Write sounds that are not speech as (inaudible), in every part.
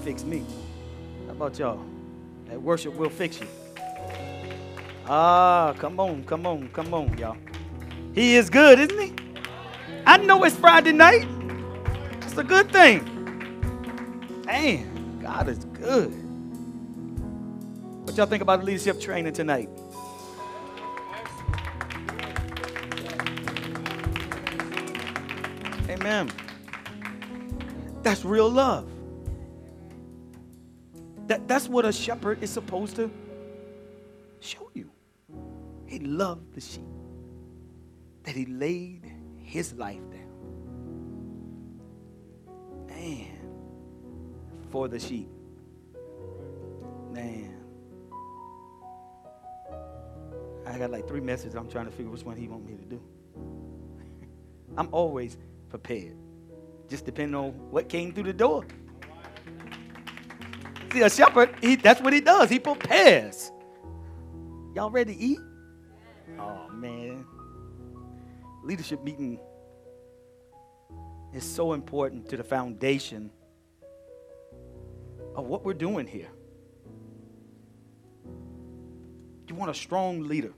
fix me. How about y'all? That worship will fix you. Ah, come on, come on, come on, y'all. He is good, isn't he? I know it's Friday night. It's a good thing. Man, God is good. What y'all think about the leadership training tonight? Amen. That's real love. That, that's what a shepherd is supposed to show you. He loved the sheep, that he laid his life down. Man, for the sheep. Man. I got like three messages. I'm trying to figure which one he want me to do. (laughs) I'm always prepared. Just depending on what came through the door. A shepherd, he, that's what he does. He prepares. Y'all ready to eat? Oh, man. Leadership meeting is so important to the foundation of what we're doing here. You want a strong leader.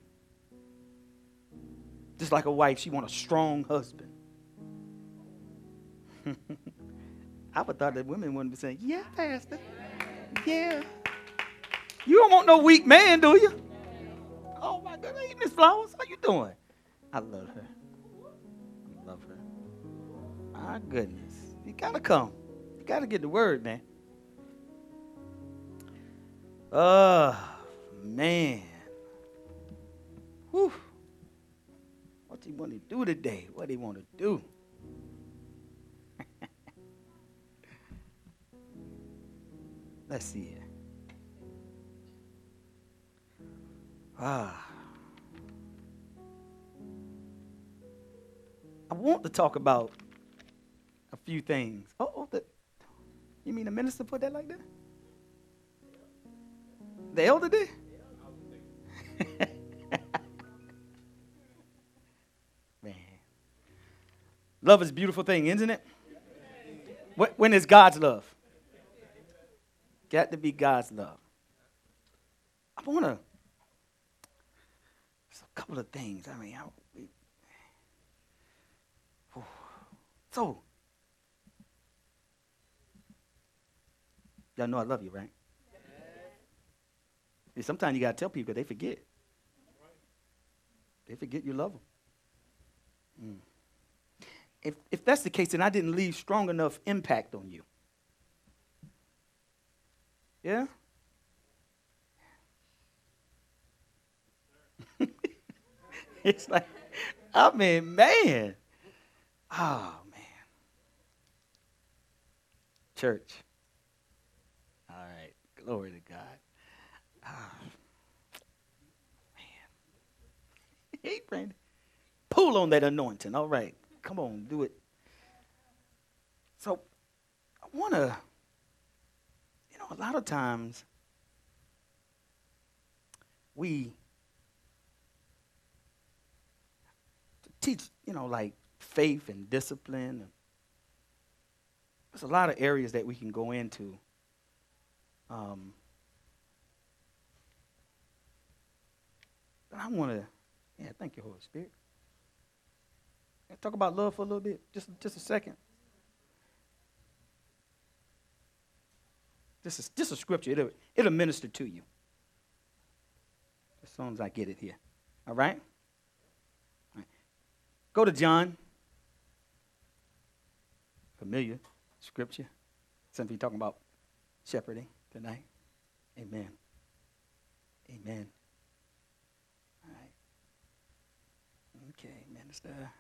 Just like a wife, she want a strong husband. (laughs) I would thought that women wouldn't be saying, "Yeah, Pastor, yeah." You don't want no weak man, do you? Oh my goodness, hey, Miss Flowers, how you doing? I love her. I love her. My goodness, you gotta come. You gotta get the word, man. Oh man. Whew. What do you want to do today? What do you want to do? Let's see here. Ah. I want to talk about a few things. Oh, oh the, you mean the minister put that like that? The elder did? (laughs) Man. Love is a beautiful thing, isn't it? When is God's love? Got to be God's love. I want to. There's a couple of things. I mean, I, we, so y'all know I love you, right? And sometimes you gotta tell people they forget. They forget you love them. Mm. If if that's the case, then I didn't leave strong enough impact on you. Yeah? (laughs) it's like, I mean, man. Oh, man. Church. All right. Glory to God. Oh, man. (laughs) Hey, Brandon. Pull on that anointing. All right. Come on, do it. So, I want to a lot of times we teach, you know, like faith and discipline. There's a lot of areas that we can go into. Um, but I want to, yeah, thank you, Holy Spirit. Talk about love for a little bit, just just a second. This is just a scripture. It'll, it'll minister to you. As soon as I get it here. All right? All right. Go to John. Familiar scripture. Something talking about shepherding tonight. Amen. Amen. All right. Okay, minister.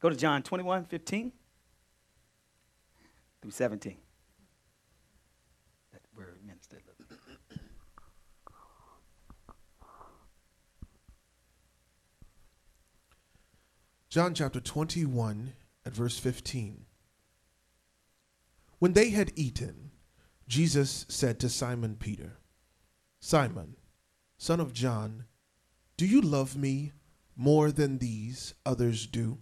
Go to John 21, 15 through 17. The Stand up. John chapter 21 at verse 15. When they had eaten, Jesus said to Simon Peter, Simon, son of John, do you love me more than these others do?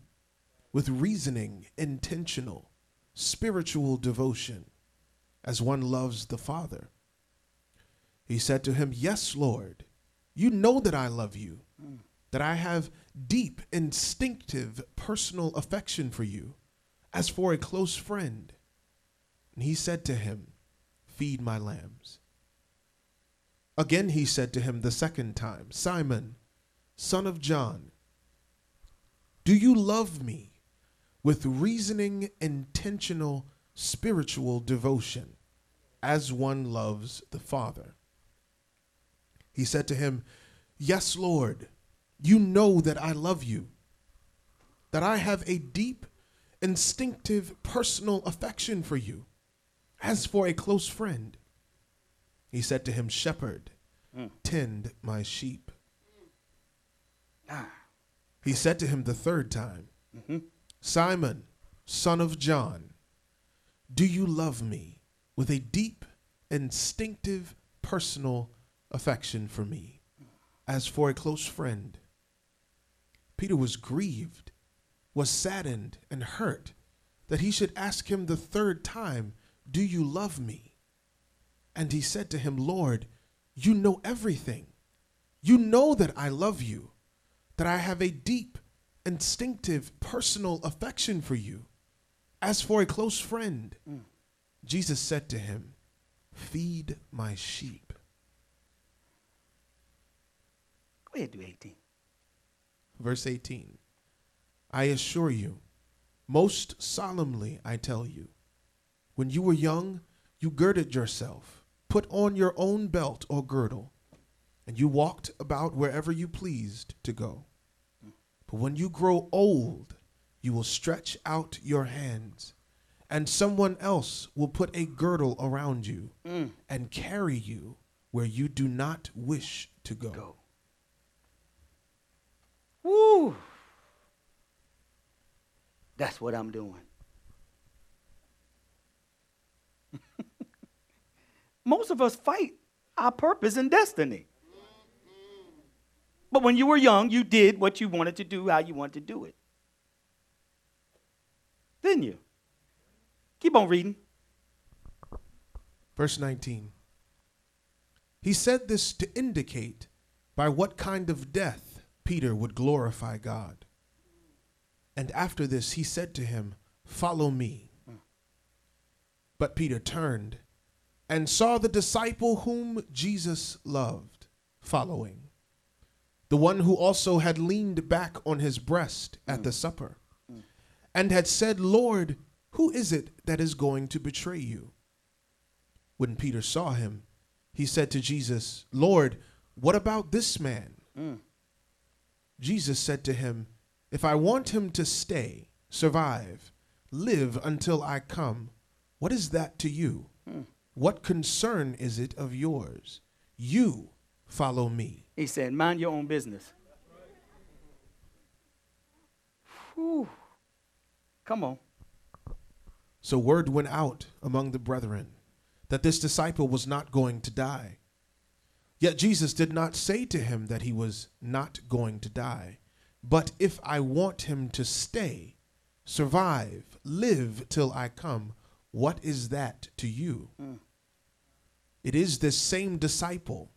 With reasoning, intentional, spiritual devotion, as one loves the Father. He said to him, Yes, Lord, you know that I love you, that I have deep, instinctive, personal affection for you, as for a close friend. And he said to him, Feed my lambs. Again he said to him the second time, Simon, son of John, do you love me with reasoning, intentional, spiritual devotion, as one loves the Father? He said to him, Yes, Lord, you know that I love you, that I have a deep, instinctive, personal affection for you, as for a close friend. He said to him, Shepherd, tend my sheep. Ah. He said to him the third time, Simon, son of John, do you love me with a deep, instinctive, personal affection for me, as for a close friend? Peter was grieved, was saddened, and hurt that he should ask him the third time, Do you love me? And he said to him, Lord, you know everything. You know that I love you, that I have a deep, instinctive, personal affection for you, as for a close friend. Mm. Jesus said to him, Feed my sheep. Go ahead, do 18. Verse 18 I assure you, most solemnly I tell you, when you were young, you girded yourself, put on your own belt or girdle, and you walked about wherever you pleased to go. But when you grow old, you will stretch out your hands, and someone else will put a girdle around you mm. and carry you where you do not wish to go. Go. Woo! That's what I'm doing. (laughs) Most of us fight our purpose and destiny. But when you were young, you did what you wanted to do, how you wanted to do it. Didn't you? Keep on reading. Verse 19. He said this to indicate by what kind of death Peter would glorify God. And after this, he said to him, Follow me. But Peter turned and saw the disciple whom Jesus loved following, the one who also had leaned back on his breast at the mm. supper, mm. and had said, Lord, who is it that is going to betray you? When Peter saw him, he said to Jesus, Lord, what about this man? Mm. Jesus said to him, If I want him to stay, survive, live until I come, what is that to you? What concern is it of yours? You follow me. He said, Mind your own business. Whew. Come on. So word went out among the brethren that this disciple was not going to die. Yet Jesus did not say to him that he was not going to die, but if I want him to stay, survive, live till I come, what is that to you? Mm. It is this same disciple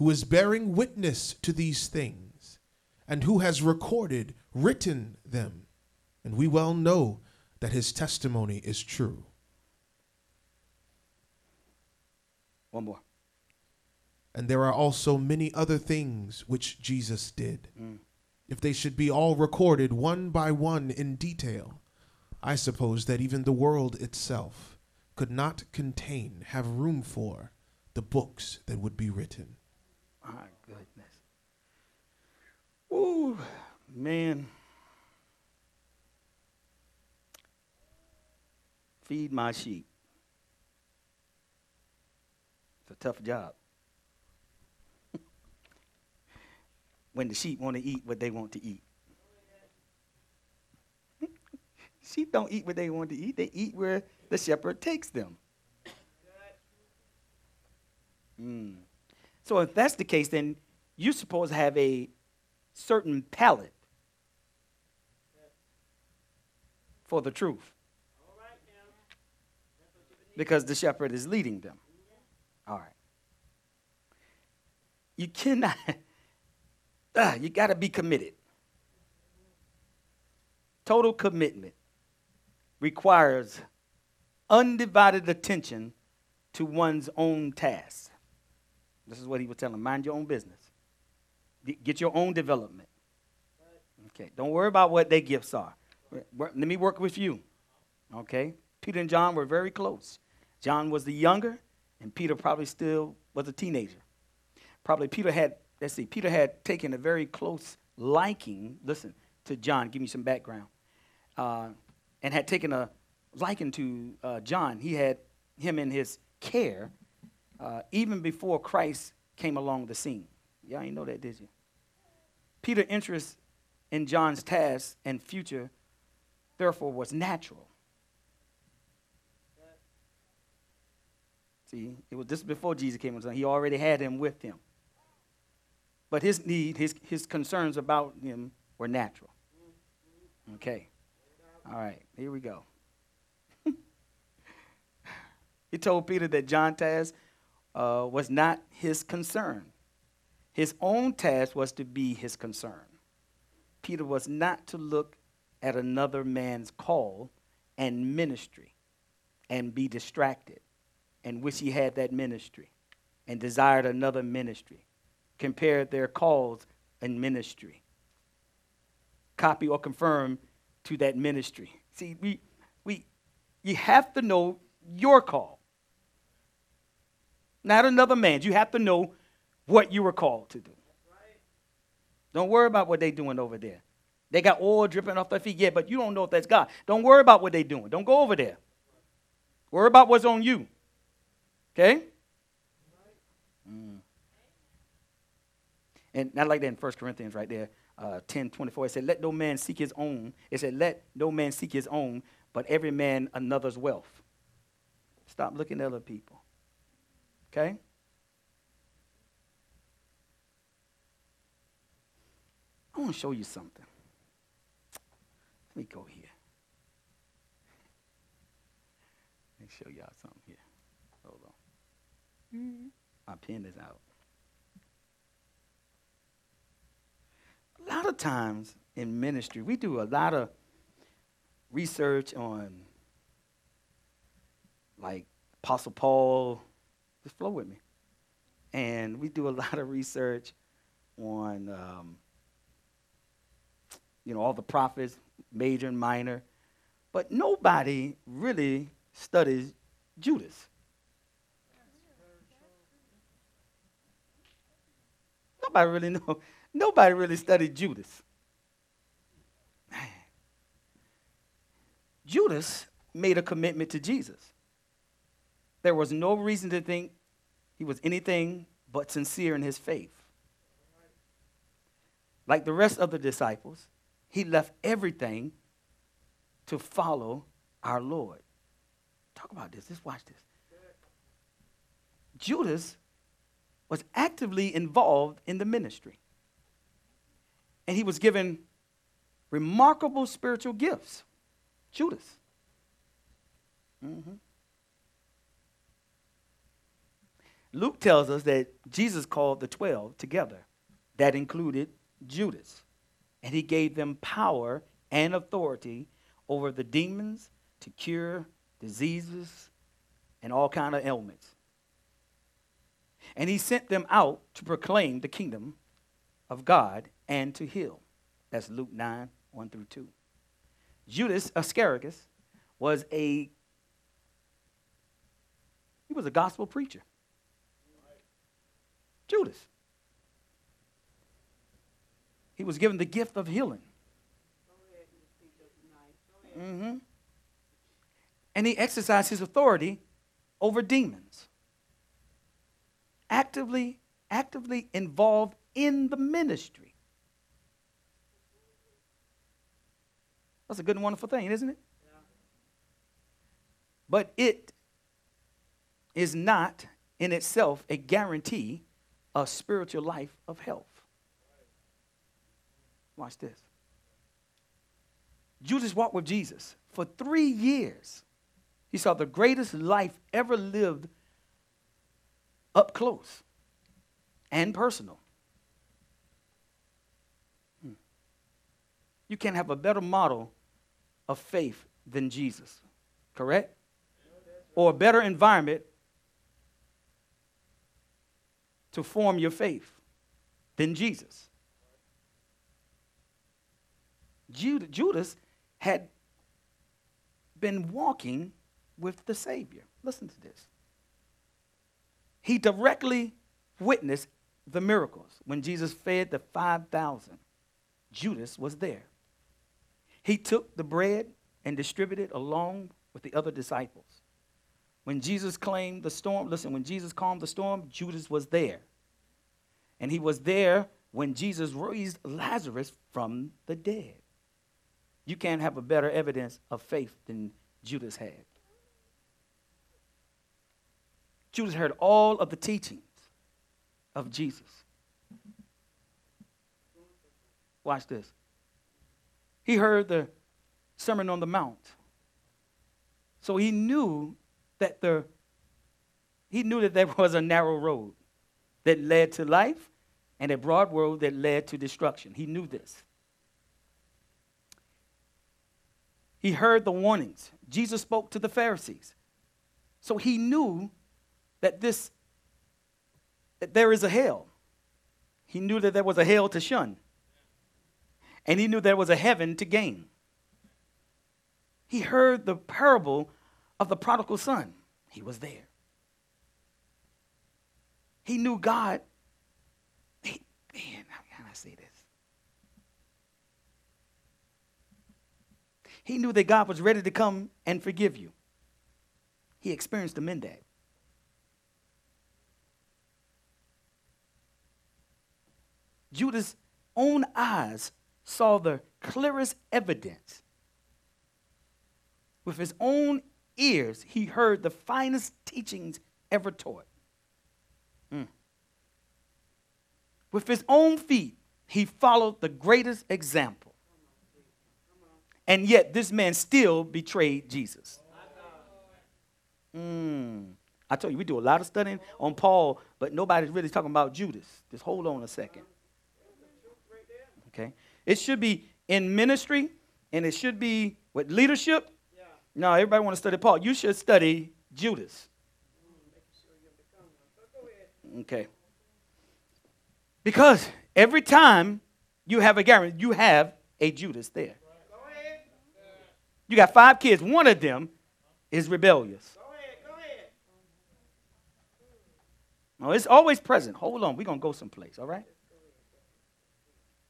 who is bearing witness to these things and who has recorded, written them. And we well know that his testimony is true. One more. And there are also many other things which Jesus did. Mm. If they should be all recorded one by one in detail, I suppose that even the world itself could not contain, have room for, the books that would be written. My goodness. Ooh, man. Feed my sheep. It's a tough job. (laughs) when the sheep want to eat what they want to eat. (laughs) sheep don't eat what they want to eat, they eat where the shepherd takes them. Mm. So if that's the case, then you're supposed to have a certain palate for the truth. Because the shepherd is leading them. All right. You cannot, uh, (laughs) you got to be committed. Total commitment requires undivided attention to one's own task. This is what he was telling. Mind your own business. Get your own development. Okay. Don't worry about what their gifts are. Let me work with you. Okay. Peter and John were very close. John was the younger, and Peter probably still was a teenager. Probably Peter had, let's see, Peter had taken a very close liking, listen, to John. Give me some background. Uh, and had taken a liking to uh, John. He had him in his care uh, even before Christ came along the scene. Y'all ain't know that, did you? Peter's interest in John's task and future, therefore, was natural. See, it was this before Jesus came on. He already had him with him. But his need, his, his concerns about him were natural. Okay. All right, here we go. (laughs) he told Peter that John task uh, was not his concern. His own task was to be his concern. Peter was not to look at another man's call and ministry and be distracted and wish he had that ministry and desired another ministry. Compare their calls and ministry. Copy or confirm to that ministry. See, we, we, you have to know your call, not another man's. You have to know what you were called to do. Don't worry about what they're doing over there. They got oil dripping off their feet, yeah, but you don't know if that's God. Don't worry about what they're doing. Don't go over there. Worry about what's on you. Okay? Mm. And I like that in 1 Corinthians right there, uh, 10 24. It said, Let no man seek his own. It said, Let no man seek his own, but every man another's wealth. Stop looking at other people. Okay? I want to show you something. Let me go here. Let me show y'all something here. Hold on. Mm-hmm. My pen is out. A lot of times in ministry, we do a lot of research on, like Apostle Paul. Just flow with me. And we do a (laughs) lot of research on um, you know, all the prophets, major and minor. But nobody really studies Judas. Nobody really (laughs) know. Nobody really studied Judas. Judas made a commitment to Jesus. There was no reason to think he was anything but sincere in his faith. Like the rest of the disciples, he left everything to follow our Lord. Talk about this. Just watch this. Judas was actively involved in the ministry. And he was given remarkable spiritual gifts. Judas. Mm-hmm. Luke tells us that Jesus called the 12 together. That included Judas and he gave them power and authority over the demons to cure diseases and all kind of ailments. And he sent them out to proclaim the kingdom of God and to heal. That's Luke 9, 1 through 2. Judas Iscariot was a he was a gospel preacher. Judas. He was given the gift of healing. Mm-hmm. And he exercised his authority over demons. actively, actively involved in the ministry. That's a good and wonderful thing, isn't it? But it is not in itself a guarantee of spiritual life of health. Watch this. Judas walked with Jesus for three years. He saw the greatest life ever lived up close and personal. Hmm. You can't have a better model of faith than Jesus, correct? Or a better environment to form your faith than Jesus. Judas had been walking with the Savior. Listen to this. He directly witnessed the miracles when Jesus fed the 5,000. Judas was there. He took the bread and distributed along with the other disciples. When Jesus claimed the storm, listen, when Jesus calmed the storm, Judas was there. And he was there when Jesus raised Lazarus from the dead. You can't have a better evidence of faith than Judas had. Judas heard all of the teachings of Jesus. Watch this. He heard the Sermon on the Mount. So he knew that the he knew that there (laughs) was a narrow road that led to life and a broad road that led to destruction. He knew this. He heard the warnings. Jesus spoke to the Pharisees. So he knew that this that there is a hell. He knew that there was a hell to shun. And he knew there was a heaven to gain. He heard the parable of the prodigal son. He was there. He knew God. He, man, how can I say this? He knew that God was ready to come and forgive you. He experienced them in that. Judas' own eyes saw the clearest evidence. With his own ears, he heard the finest teachings ever taught. Mm. With his own feet, he followed the greatest example. And yet, this man still betrayed Jesus. Mm. I told you, we do a lot of studying on Paul, but nobody's really talking about Judas. Just hold on a second. Okay? It should be in ministry and it should be with leadership. No, everybody want to study Paul. You should study Judas. Okay. Because every time you have a guarantee, you have a Judas there. You got five kids. One of them is rebellious. No, it's always present. Hold on. We're going to go someplace, all right?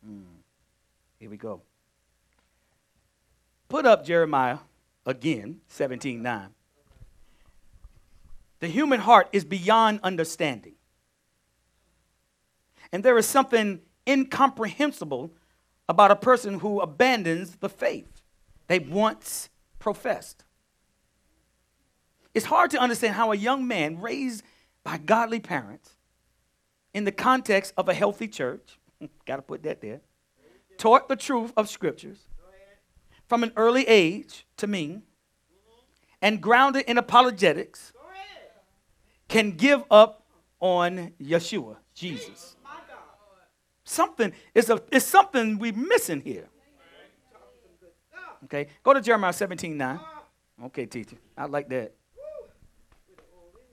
Mm. Here we go. Put up Jeremiah again, 17 9. The human heart is beyond understanding. And there is something incomprehensible about a person who abandons the faith they once professed. It's hard to understand how a young man raised by godly parents in the context of a healthy church, (laughs) got to put that there, taught the truth of scriptures from an early age to me and grounded in apologetics can give up on Yeshua, Jesus. Something is a it's something we're missing here. Okay, go to Jeremiah 17 9. Okay, teacher. I like that.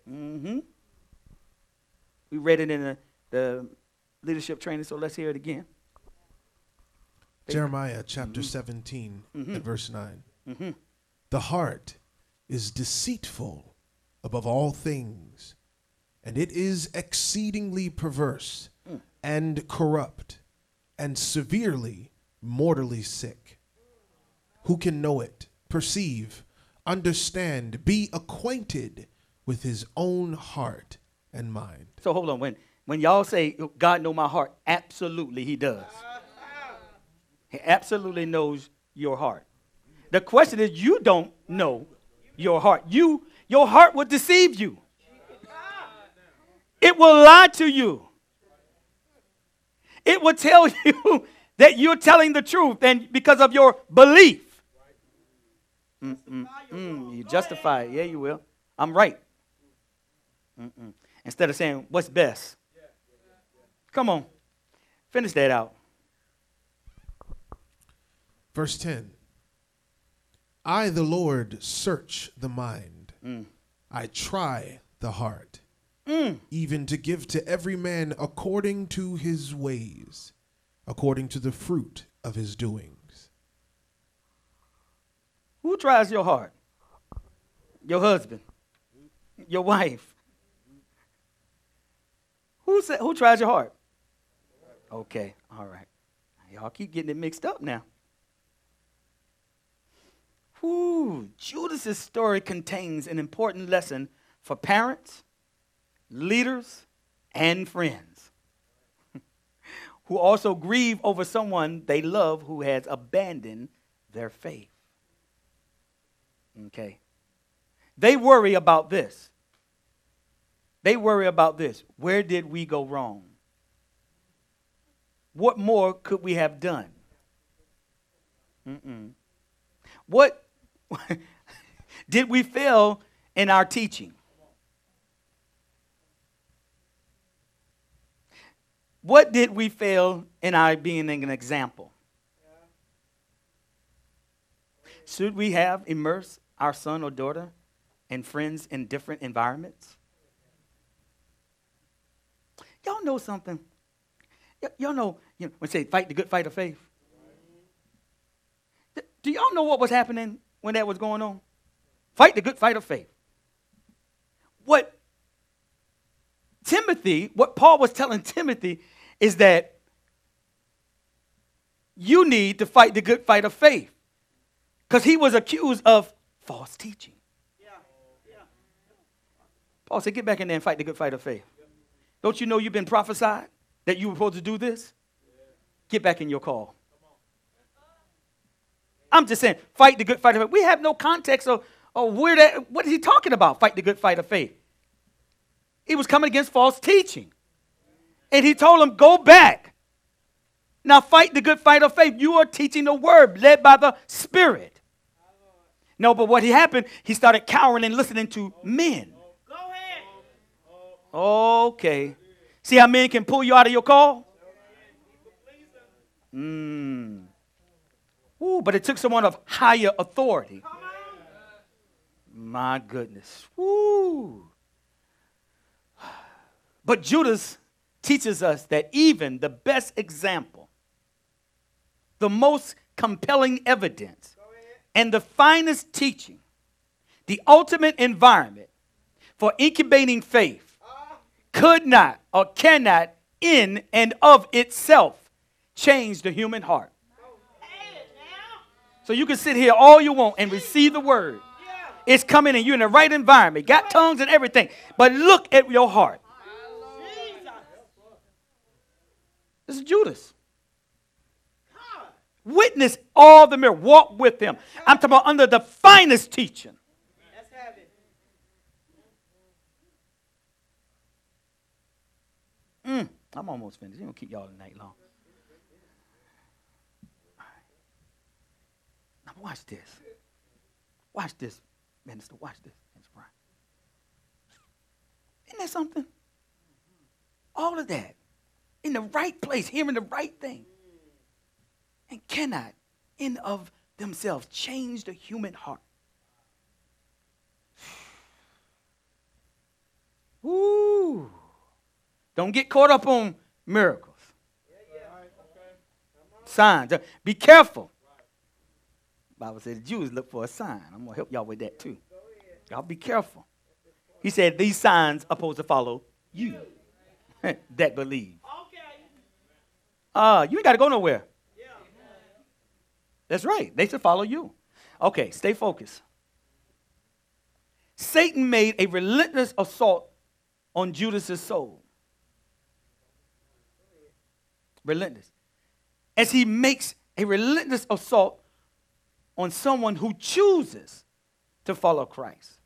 Mm-hmm. We read it in the, the leadership training, so let's hear it again. Jeremiah chapter mm-hmm. 17 mm-hmm. and verse 9. Mm-hmm. The heart is deceitful above all things, and it is exceedingly perverse mm. and corrupt and severely mortally sick. Who can know it, perceive, understand, be acquainted with his own heart and mind. So hold on. When when y'all say God know my heart, absolutely he does. He absolutely knows your heart. The question is you don't know your heart. You your heart will deceive you. It will lie to you. It will tell (laughs) you that you're telling the truth and because of your belief. Mm, mm, mm, you justify it. Yeah, you will. I'm right. Mm-mm. Instead of saying, what's best? Come on. Finish that out. Verse 10 I, the Lord, search the mind, mm. I try the heart, mm. even to give to every man according to his ways, according to the fruit of his doings. Who tries your heart? Your husband, your wife. Who said, who tries your heart? Okay, all right. Y'all keep getting it mixed up now. Whew, Judas's story contains an important lesson for parents, leaders, and friends (laughs) who also grieve over someone they love who has abandoned their faith. Okay. They worry about this. They worry about this. Where did we go wrong? What more could we have done? Mm-mm. What (laughs) did we fail in our teaching? What did we fail in our being an example? Should we have immersed our son or daughter and friends in different environments? Y'all know something? Y- y'all know, you know, when say fight the good fight of faith. Do y'all know what was happening when that was going on? Fight the good fight of faith. What Timothy, what Paul was telling Timothy is that you need to fight the good fight of faith. Because he was accused of false teaching. Yeah. Yeah. Paul said, Get back in there and fight the good fight of faith. Don't you know you've been prophesied that you were supposed to do this? Get back in your call. I'm just saying, fight the good fight of faith. We have no context of, of where that, what is he talking about? Fight the good fight of faith. He was coming against false teaching. And he told him, Go back. Now fight the good fight of faith. You are teaching the word led by the Spirit. No, but what he happened, he started cowering and listening to men. Okay. See how men can pull you out of your call? Mm. Ooh, but it took someone of higher authority. My goodness. Woo. But Judas teaches us that even the best example, the most compelling evidence, and the finest teaching, the ultimate environment for incubating faith, could not or cannot, in and of itself, change the human heart. So you can sit here all you want and receive the word. It's coming and you're in the right environment, got tongues and everything. But look at your heart. This is Judas. Witness all the mirror. Walk with him. I'm talking about under the finest teaching. Mm, I'm almost finished. You don't keep y'all the night long. Watch this. Watch this, minister. Watch this, Minister Brian. Isn't that something? All of that in the right place, hearing the right thing, and cannot, in of themselves, change the human heart. Woo! Don't get caught up on miracles. Signs. Be careful. Bible says Jews look for a sign. I'm gonna help y'all with that too. Y'all be careful. He said these signs are supposed to follow you (laughs) that believe. Uh, you ain't got to go nowhere. Yeah. That's right. They should follow you. Okay, stay focused. Satan made a relentless assault on Judas's soul. Relentless. As he makes a relentless assault on someone who chooses to follow Christ.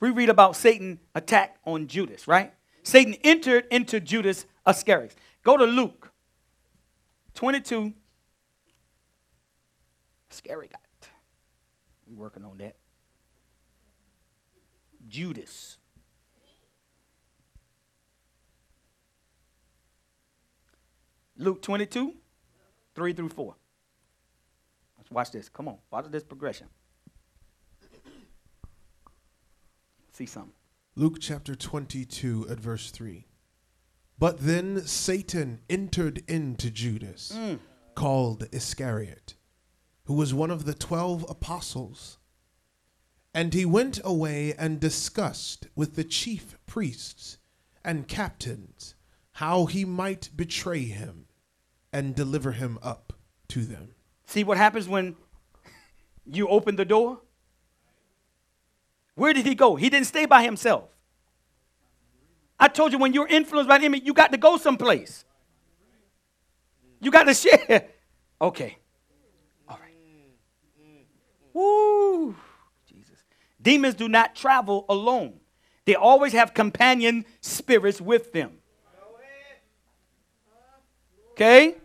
We read about Satan attack on Judas, right? Satan entered into Judas Iscariot. Go to Luke 22. Iscariot. We're working on that. Judas. Luke 22, 3 through 4. Watch this. Come on, Watch this progression. See something. Luke chapter 22 at verse 3. But then Satan entered into Judas, Mm. called Iscariot, who was one of the twelve apostles. And he went away and discussed with the chief priests and captains how he might betray him and deliver him up to them. See what happens when you open the door? Where did he go? He didn't stay by himself. I told you when you're influenced by the enemy, you got to go someplace. You got to share. (laughs) Okay. All right. Woo. Jesus. Demons do not travel alone. They always have companion spirits with them. Okay?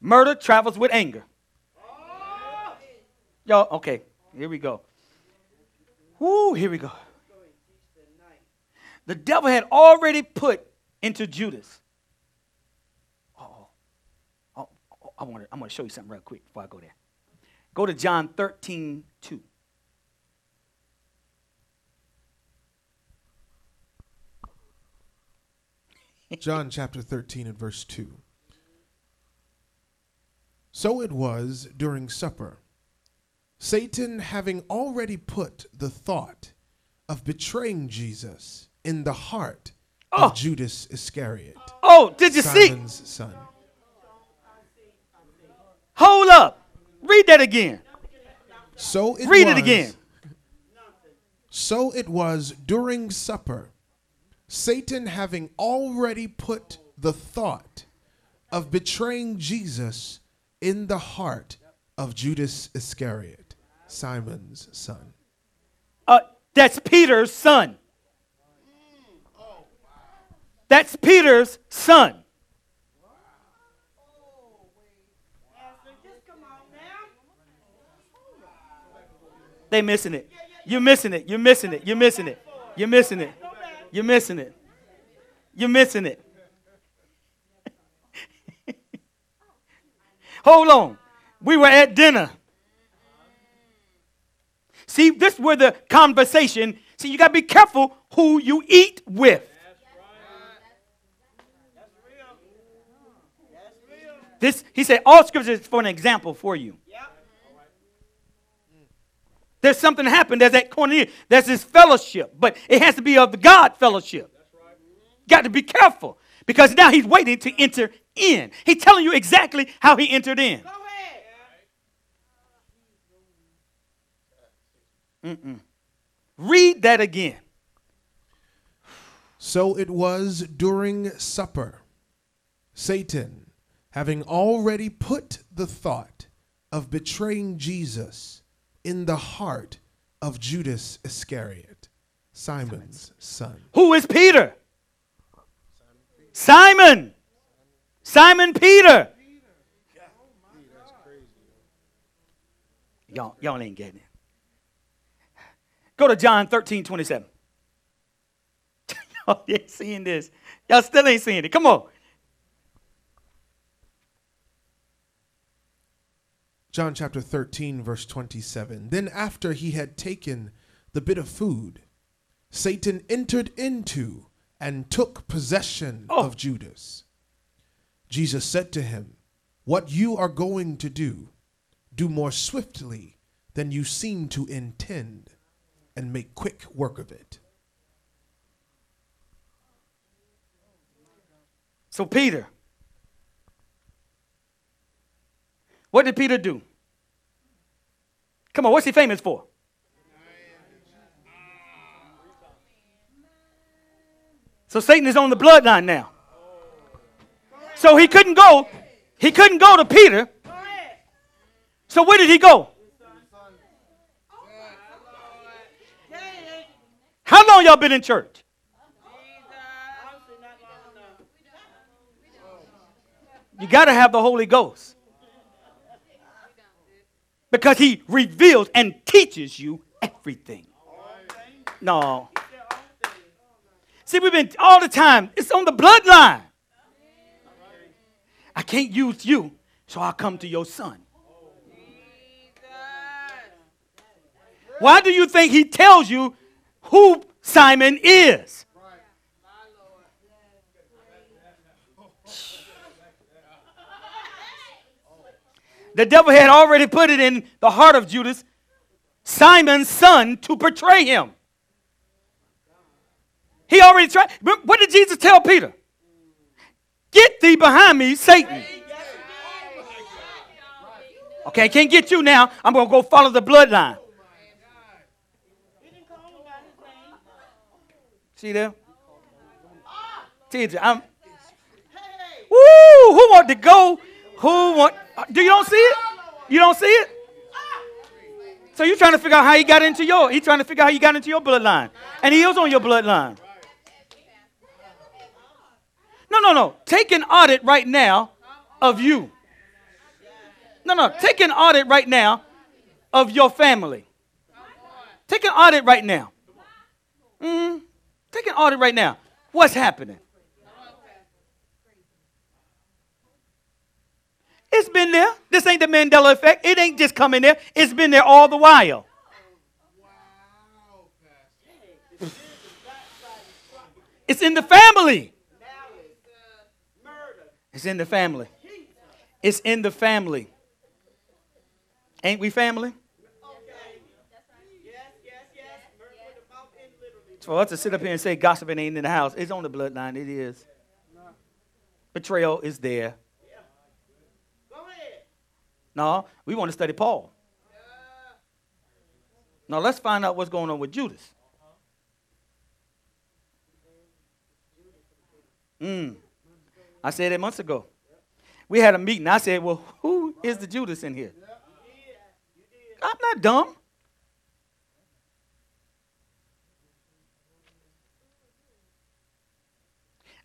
Murder travels with anger. Y'all, okay, here we go. Woo, here we go. The devil had already put into Judas. Oh, oh, oh I want to I'm going to show you something real quick before I go there. Go to John 13, 2. John chapter 13 and verse 2. So it was during supper, Satan having already put the thought of betraying Jesus in the heart Oh. of Judas Iscariot, Oh, did you see? Simon's son. Hold up. Read that again. So it Read was, it again. So it was during supper, Satan having already put the thought of betraying Jesus in the heart of Judas Iscariot, Simon's son. Uh, that's Peter's son. That's Peter's son. They missing it. You're missing it. You're missing it. You're missing it. You're missing it. You're missing it. You're missing it. Hold on. We were at dinner. See, this is where the conversation. See, you got to be careful who you eat with. This, he said, all scripture is for an example for you. There's something happened. There's that corner. There's this fellowship, but it has to be of the God fellowship. Got to be careful because now he's waiting to enter in. He's telling you exactly how he entered in. Mm-mm. Read that again. So it was during supper, Satan, having already put the thought of betraying Jesus in the heart of Judas Iscariot, Simon's son. Who is Peter? Simon. Simon Peter. Y'all, y'all ain't getting it. Go to John 13, 27. (laughs) y'all ain't seeing this. Y'all still ain't seeing it. Come on. John chapter 13, verse 27. Then after he had taken the bit of food, Satan entered into and took possession Oh. of Judas. Jesus said to him, What you are going to do, do more swiftly than you seem to intend, and make quick work of it. So, Peter. What did Peter do? Come on, what's he famous for? So Satan is on the bloodline now. So he couldn't go. He couldn't go to Peter. So where did he go? How long y'all been in church? You got to have the Holy Ghost. Because he reveals and teaches you everything. No. See, we've been all the time, it's on the bloodline. I can't use you, so I'll come to your son. Why do you think he tells you who Simon is? The devil had already put it in the heart of Judas, Simon's son, to betray him. He already tried. What did Jesus tell Peter? Get thee behind me, Satan. Okay, can't get you now. I'm going to go follow the bloodline. See there? See, I'm. Woo! Who want to go? Who want? Do you don't see it? You don't see it? So you're trying to figure out how he got into your. He's trying to figure out how he got into your bloodline, and he was on your bloodline. No, no, no. Take an audit right now of you. No, no. Take an audit right now of your family. Take an audit right now. Mm-hmm. Take an audit right now. What's happening? It's been there. This ain't the Mandela effect. It ain't just coming there. It's been there all the while. It's in the family. It's in the family. It's in the family. Ain't we family? For us to sit up here and say gossiping ain't in the house, it's on the bloodline. It is. Betrayal is there. No, we want to study Paul. Now let's find out what's going on with Judas. Mm. I said it months ago. We had a meeting. I said, Well, who is the Judas in here? I'm not dumb.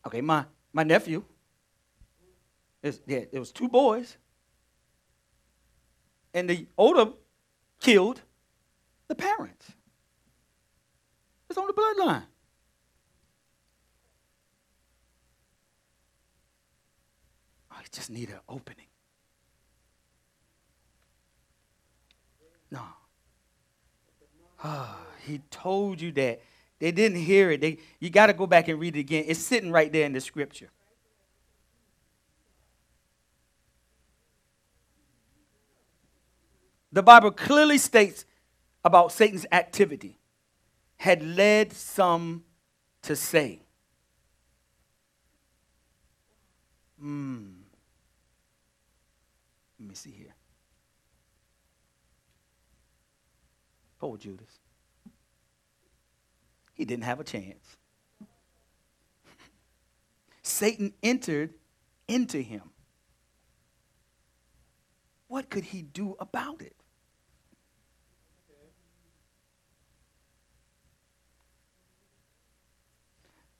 Okay, my, my nephew, is, yeah, it was two boys and the older killed the parents. It's on the bloodline. I just need an opening. No. Oh, he told you that. They didn't hear it. They, you got to go back and read it again. It's sitting right there in the scripture. the Bible clearly states about Satan's activity had led some to say, hmm, let me see here. Poor Judas. He didn't have a chance. (laughs) Satan entered into him. What could he do about it?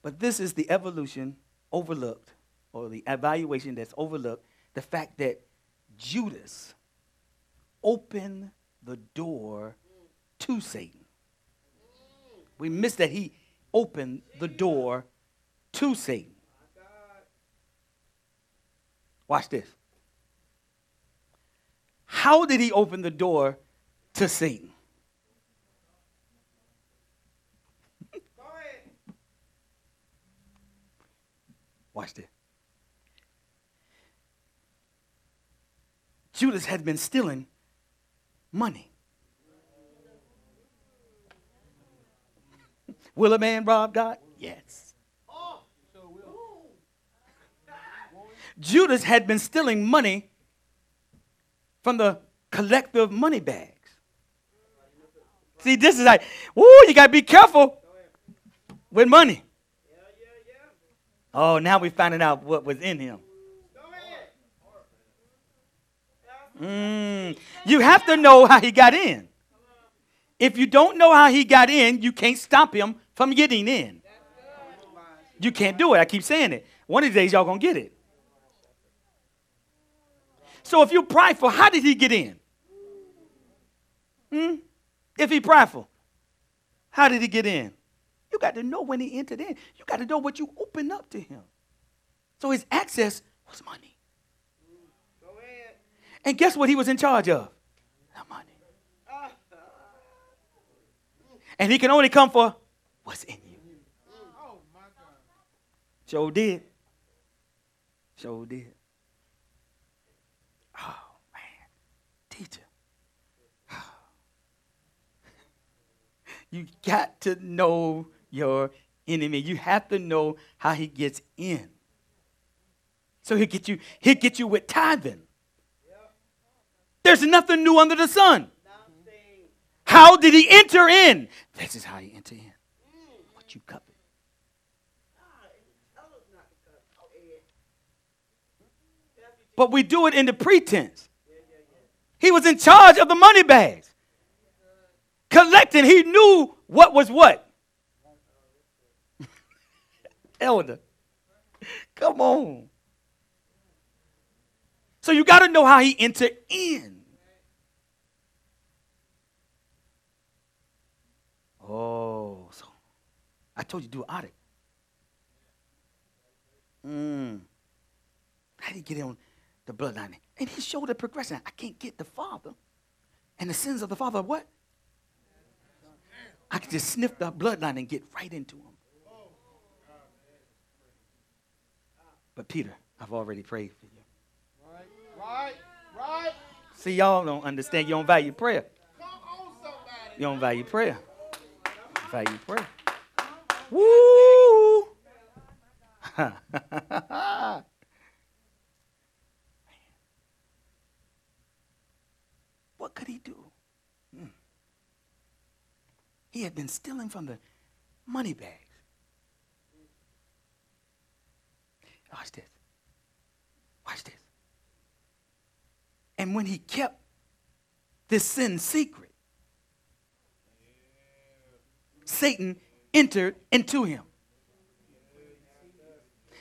But this is the evolution overlooked, or the evaluation that's overlooked the fact that Judas opened the door to Satan. We miss that he opened the door to Satan. Watch this. How did he open the door to Satan? Watch this. Judas had been stealing money. (laughs) Will a man rob God? Yes. Judas had been stealing money from the collective money bags. See, this is like, woo, you got to be careful with money. Oh, now we're finding out what was in him. Mm, you have to know how he got in. If you don't know how he got in, you can't stop him from getting in. You can't do it. I keep saying it. One of these days, y'all gonna get it. So if you're prideful, how did he get in? Hmm? If he prideful, how did he get in? You got to know when he entered in. You got to know what you opened up to him. So his access was money. And guess what he was in charge of? The money. And he can only come for what's in you. Sure did. Sure did. Oh, man. Teacher. (sighs) You got to know your enemy. You have to know how he gets in. So he'll get you, he'll get you with tithing. There's nothing new under the sun. How did he enter in? This is how you enter in. What you covet. But we do it in the pretense. He was in charge of the money bags. Collecting, he knew what was what. (laughs) Elder. Come on. So you got to know how he entered in. Oh, so I told you do an audit. Mm. How did he get on the bloodline? And he showed the progression. I can't get the father. And the sins of the father what? I can just sniff the bloodline and get right into him. But Peter, I've already prayed for you. Right. See, y'all don't understand. You don't value prayer. You don't value prayer. Value prayer. Woo! (laughs) what could he do? Hmm. He had been stealing from the money bags. Watch this. Watch this. And when he kept this sin secret, Satan entered into him.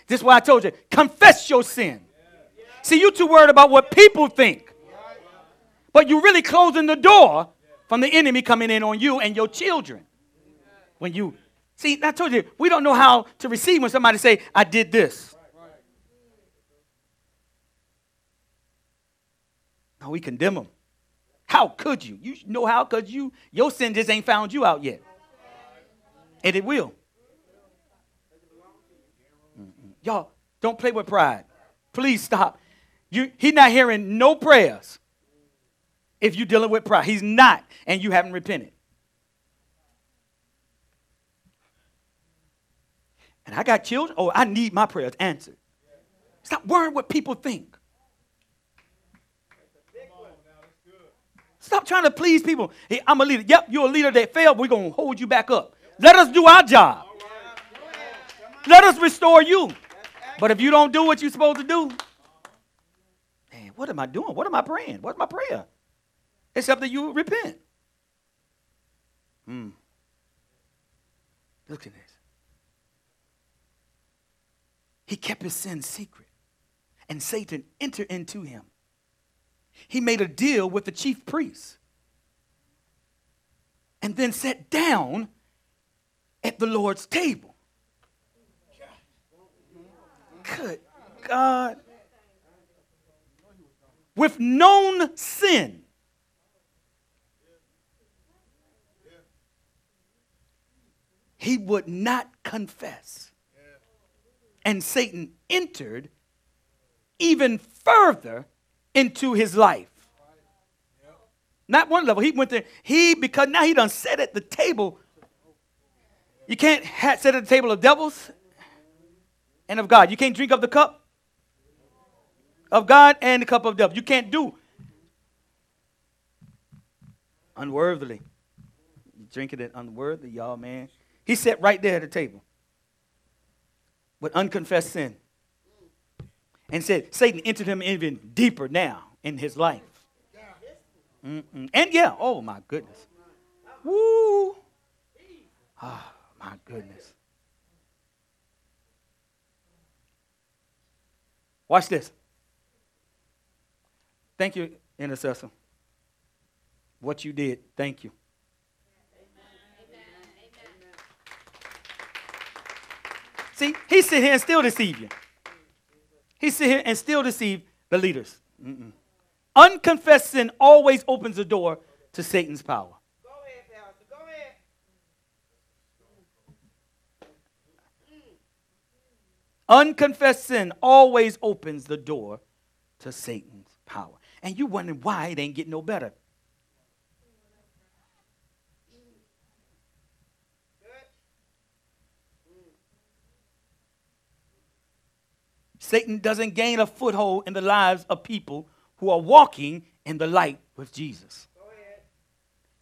This is why I told you confess your sin. See, you're too worried about what people think, but you're really closing the door from the enemy coming in on you and your children. When you see, I told you we don't know how to receive when somebody say, "I did this." No, we condemn them. How could you? You know how? Because you your sin just ain't found you out yet. And it will. Mm-mm. Y'all, don't play with pride. Please stop. You, he's not hearing no prayers if you're dealing with pride. He's not, and you haven't repented. And I got children. Oh, I need my prayers answered. Stop worrying what people think. Stop trying to please people. Hey, I'm a leader. Yep, you're a leader that failed. We're going to hold you back up. Let us do our job. Let us restore you. But if you don't do what you're supposed to do, man, what am I doing? What am I praying? What's my prayer? Except that you repent. Hmm. Look at this. He kept his sin secret, and Satan entered into him. He made a deal with the chief priests and then sat down at the Lord's table. Good God. With known sin. He would not confess. And Satan entered even further into his life. Not one level. He went there. He, because now he done sat at the table. You can't sit at the table of devils and of God. You can't drink of the cup of God and the cup of devil. You can't do unworthily. Drinking it unworthy, y'all, man. He sat right there at the table. with unconfessed sin. And said Satan entered him even deeper now in his life. Mm-mm. And yeah, oh my goodness. Woo. Ah, oh, my goodness. Watch this. Thank you, intercessor. What you did, thank you. See, he sit here and still deceive you. He sit here and still deceive the leaders. Mm-mm. Unconfessed sin always opens the door to Satan's power. Go ahead, Pastor. Go ahead. Unconfessed sin always opens the door to Satan's power. And you wondering why it ain't getting no better. Satan doesn't gain a foothold in the lives of people who are walking in the light with Jesus.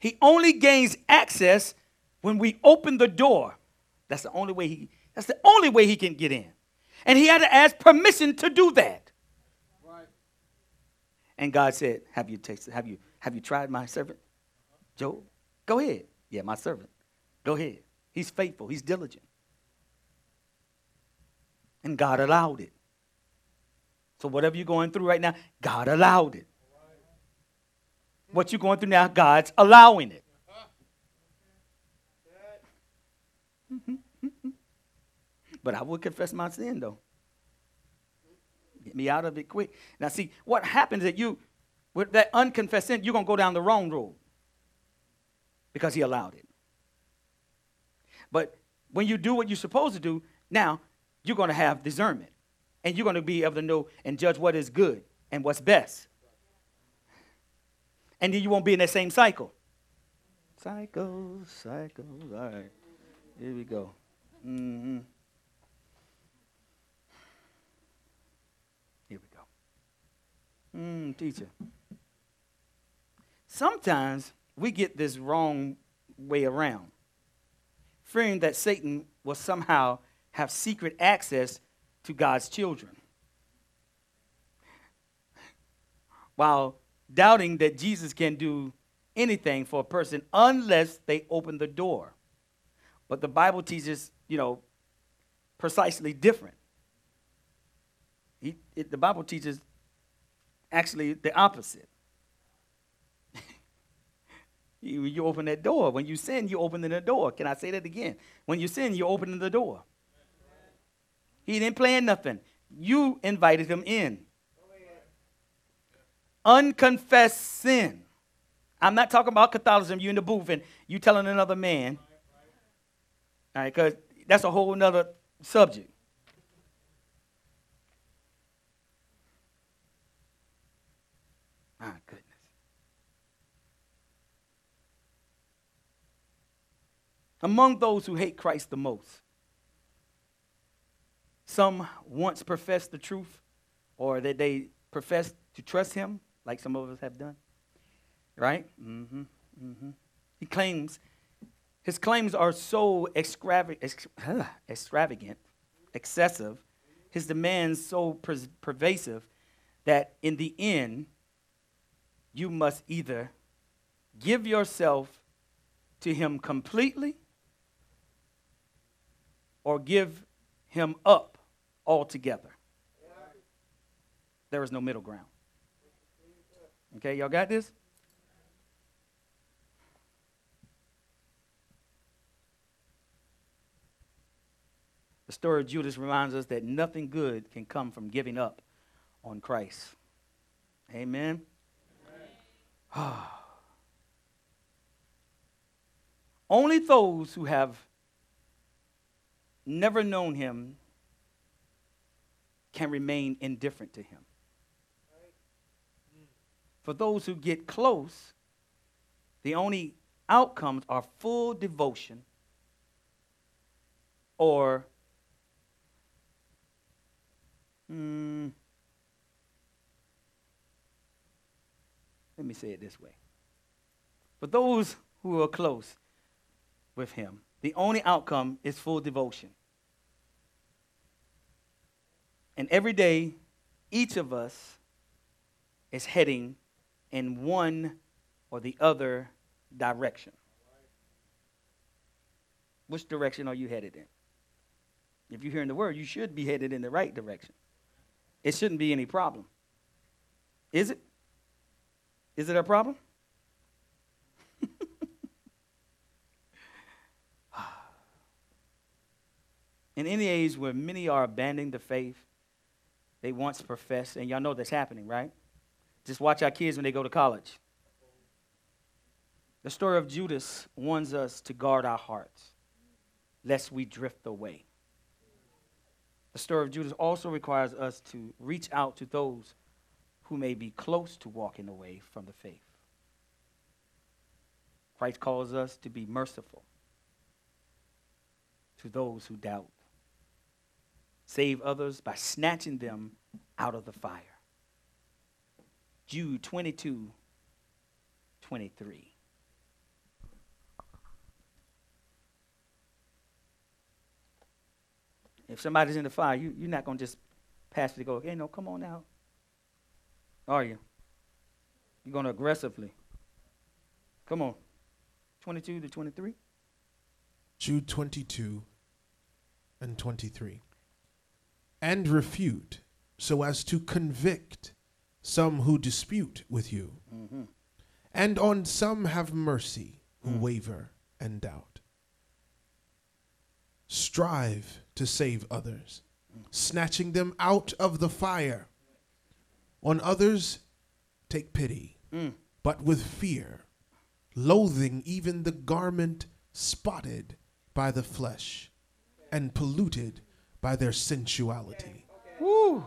He only gains access when we open the door. That's the only way he that's the only way he can get in. And he had to ask permission to do that. Right. And God said, Have you tasted, have you have you tried my servant? Job? Go ahead. Yeah, my servant. Go ahead. He's faithful, he's diligent. And God allowed it. So whatever you're going through right now, God allowed it. What you're going through now, God's allowing it. (laughs) but I would confess my sin though. Get me out of it quick. Now see, what happens that you with that unconfessed sin, you're gonna go down the wrong road. Because he allowed it. But when you do what you're supposed to do, now you're gonna have discernment and you're going to be able to know and judge what is good and what's best. And then you won't be in that same cycle. Cycle, cycle. All right. Here we go. Mm-hmm. Here we go. Mm, teacher. Sometimes we get this wrong way around, fearing that Satan will somehow have secret access to God's children. While doubting that Jesus can do anything for a person unless they open the door. But the Bible teaches, you know, precisely different. He, it, the Bible teaches actually the opposite. (laughs) you, you open that door. When you sin, you open the door. Can I say that again? When you sin, you open the door. He didn't plan nothing. You invited him in. Unconfessed sin. I'm not talking about Catholicism. You in the booth and you telling another man. All right, because that's a whole nother subject. My goodness. Among those who hate Christ the most, some once professed the truth or that they professed to trust him, like some of us have done. Right? Mm-hmm. Mm-hmm. He claims, his claims are so extravagant, excessive, his demands so per- pervasive that in the end, you must either give yourself to him completely or give him up altogether. There is no middle ground. Okay, y'all got this? The story of Judas reminds us that nothing good can come from giving up on Christ. Amen. Amen. (sighs) Only those who have never known him can remain indifferent to him. For those who get close, the only outcomes are full devotion or mm, let me say it this way. For those who are close with him, the only outcome is full devotion And every day, each of us is heading in one or the other direction. Which direction are you headed in? If you're hearing the word, you should be headed in the right direction. It shouldn't be any problem. Is it? Is it a problem? (laughs) in any age where many are abandoning the faith they once professed, and y'all know that's happening, right? Just watch our kids when they go to college. The story of Judas warns us to guard our hearts, lest we drift away. The story of Judas also requires us to reach out to those who may be close to walking away from the faith. Christ calls us to be merciful to those who doubt. Save others by snatching them out of the fire. Jude 22 23. If somebody's in the fire, you, you're not going to just pass it to go, hey, no, come on now. Are you? You're going to aggressively. Come on. 22 to 23. Jude 22 and 23. And refute so as to convict some who dispute with you, Mm-hmm. and on some have mercy who Mm. waver and doubt. Strive to save others, snatching them out of the fire. On others, take pity, Mm. but with fear, loathing even the garment spotted by the flesh and polluted by their sensuality. Woo.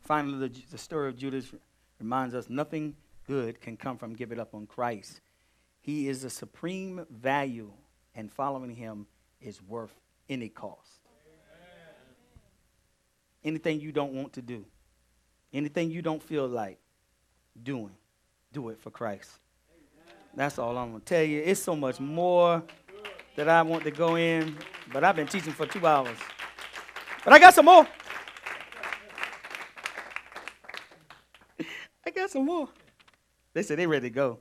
Finally, the, the story of Judas reminds us nothing good can come from giving up on Christ. He is the supreme value, and following him is worth any cost. Anything you don't want to do, anything you don't feel like doing, do it for Christ. That's all I'm going to tell you. It's so much more that I want to go in, but I've been teaching for two hours. But I got some more. I got some more. They said they ready to go.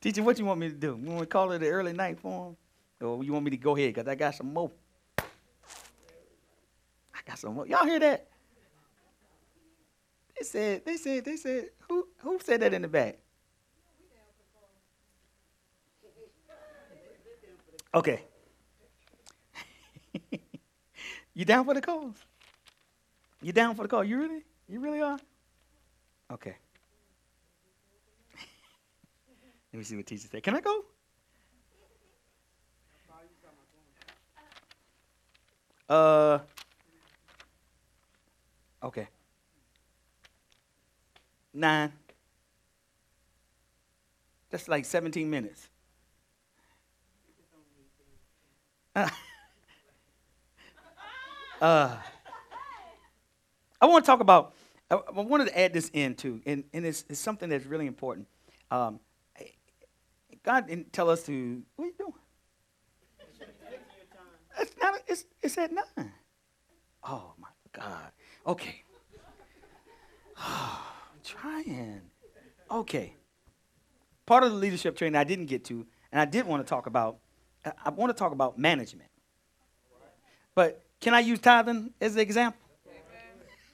Teacher, what you want me to do? You want to call it the early night for 'em? Or you want me to go ahead? Because I got some more. I got some more. Y'all hear that? They said, they said, they said, who, who said that in the back? Okay. You down for the cause? You down for the cause? You really? You really are? Okay. (laughs) Let me see what teacher said. Can I go? Uh. Okay. Nine. That's like 17 minutes. Uh, (laughs) (laughs) uh, I want to talk about, I, wanted to add this in too, and, and it's, it's something that's really important. Um, God didn't tell us to, what are you doing? It's, not, it's, it's at nine. Oh my God. Okay. (sighs) I'm trying. Okay. Part of the leadership training I didn't get to, and I did want to talk about, I want to talk about management. But can I use tithing as an example?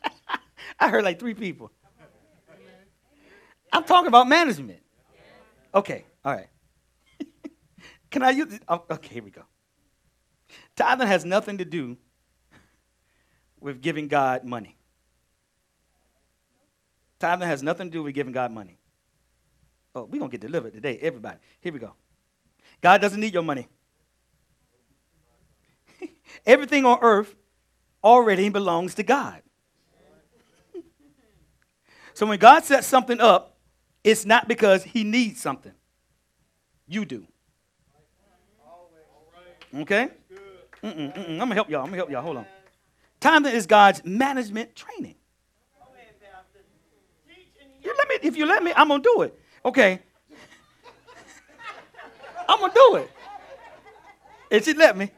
(laughs) I heard like three people. I'm talking about management. Okay, all right. (laughs) can I use? Oh, okay, here we go. Tithing has nothing to do with giving God money. Tithing has nothing to do with giving God money. Oh, we're going to get delivered today, everybody. Here we go. God doesn't need your money. Everything on earth already belongs to God. so when God sets something up, it's not because he needs something. You do. Okay? Mm-mm, mm-mm. I'm going to help y'all. I'm going to help y'all. Hold on. Tithing is God's management training. You let me, if you let me, I'm going to do it. Okay. I'm going to do it. If she let me.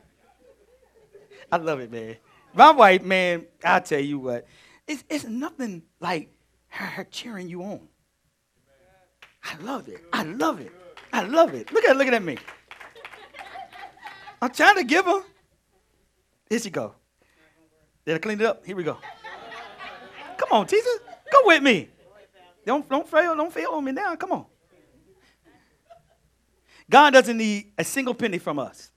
I love it, man. My wife, man, I tell you what, it's, it's nothing like her, her cheering you on. I love it. I love it. I love it. Look at looking at me. I'm trying to give her. Here she go. Did I clean it up? Here we go. Come on, teacher. Go with me. Don't, don't fail, don't fail on me now. Come on. God doesn't need a single penny from us.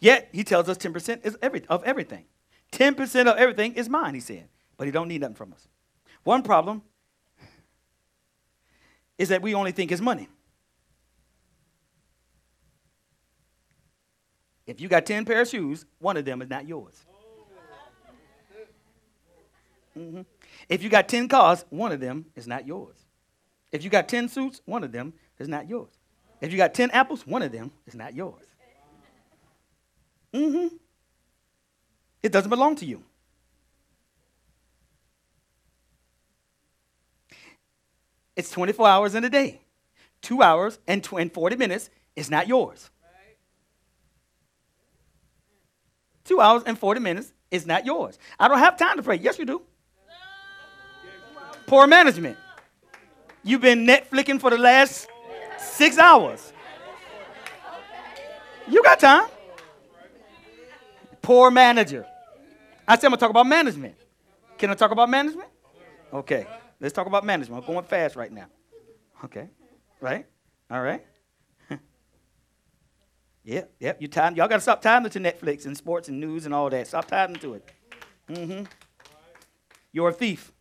Yet he tells us 10% is every, of everything. 10% of everything is mine, he said. But he don't need nothing from us. One problem is that we only think it's money. If you got 10 pair of shoes, one of them is not yours. Mm-hmm. If you got 10 cars, one of them is not yours. If you got 10 suits, one of them is not yours. If you got 10 apples, one of them is not yours. Mm-hmm. It doesn't belong to you. It's 24 hours in a day. Two hours and, tw- and 40 minutes is not yours. Two hours and 40 minutes is not yours. I don't have time to pray. Yes, you do. Poor management. You've been Netflixing for the last six hours. You got time. Poor manager. I said I'm gonna talk about management. Can I talk about management? Okay. Let's talk about management. I'm going fast right now. Okay. Right? All right. (laughs) yep, yep. You time. Y'all gotta stop timing to Netflix and sports and news and all that. Stop timing to it. Mm-hmm. You're a thief.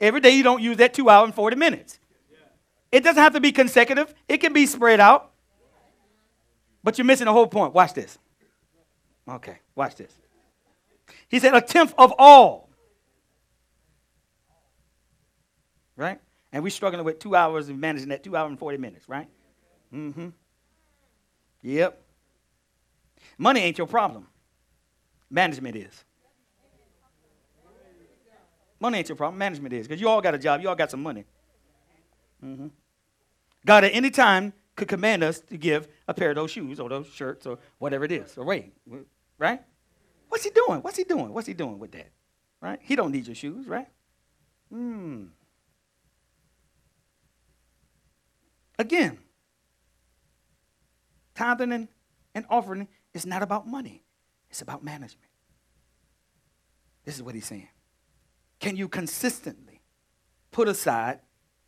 Every day you don't use that two hour and 40 minutes. It doesn't have to be consecutive, it can be spread out. But you're missing the whole point. Watch this. Okay, watch this. He said a tenth of all. Right? And we're struggling with two hours of managing that two hour and 40 minutes, right? Mm-hmm. Yep. Money ain't your problem. Management is. Money ain't your problem. Management is. Because you all got a job. You all got some money. Mm-hmm. God at any time could command us to give a pair of those shoes or those shirts or whatever it is. Or wait, right? What's he doing? What's he doing? What's he doing with that? Right? He don't need your shoes, right? Hmm. Again, tithing and, and offering is not about money. It's about management. This is what he's saying. Can you consistently put aside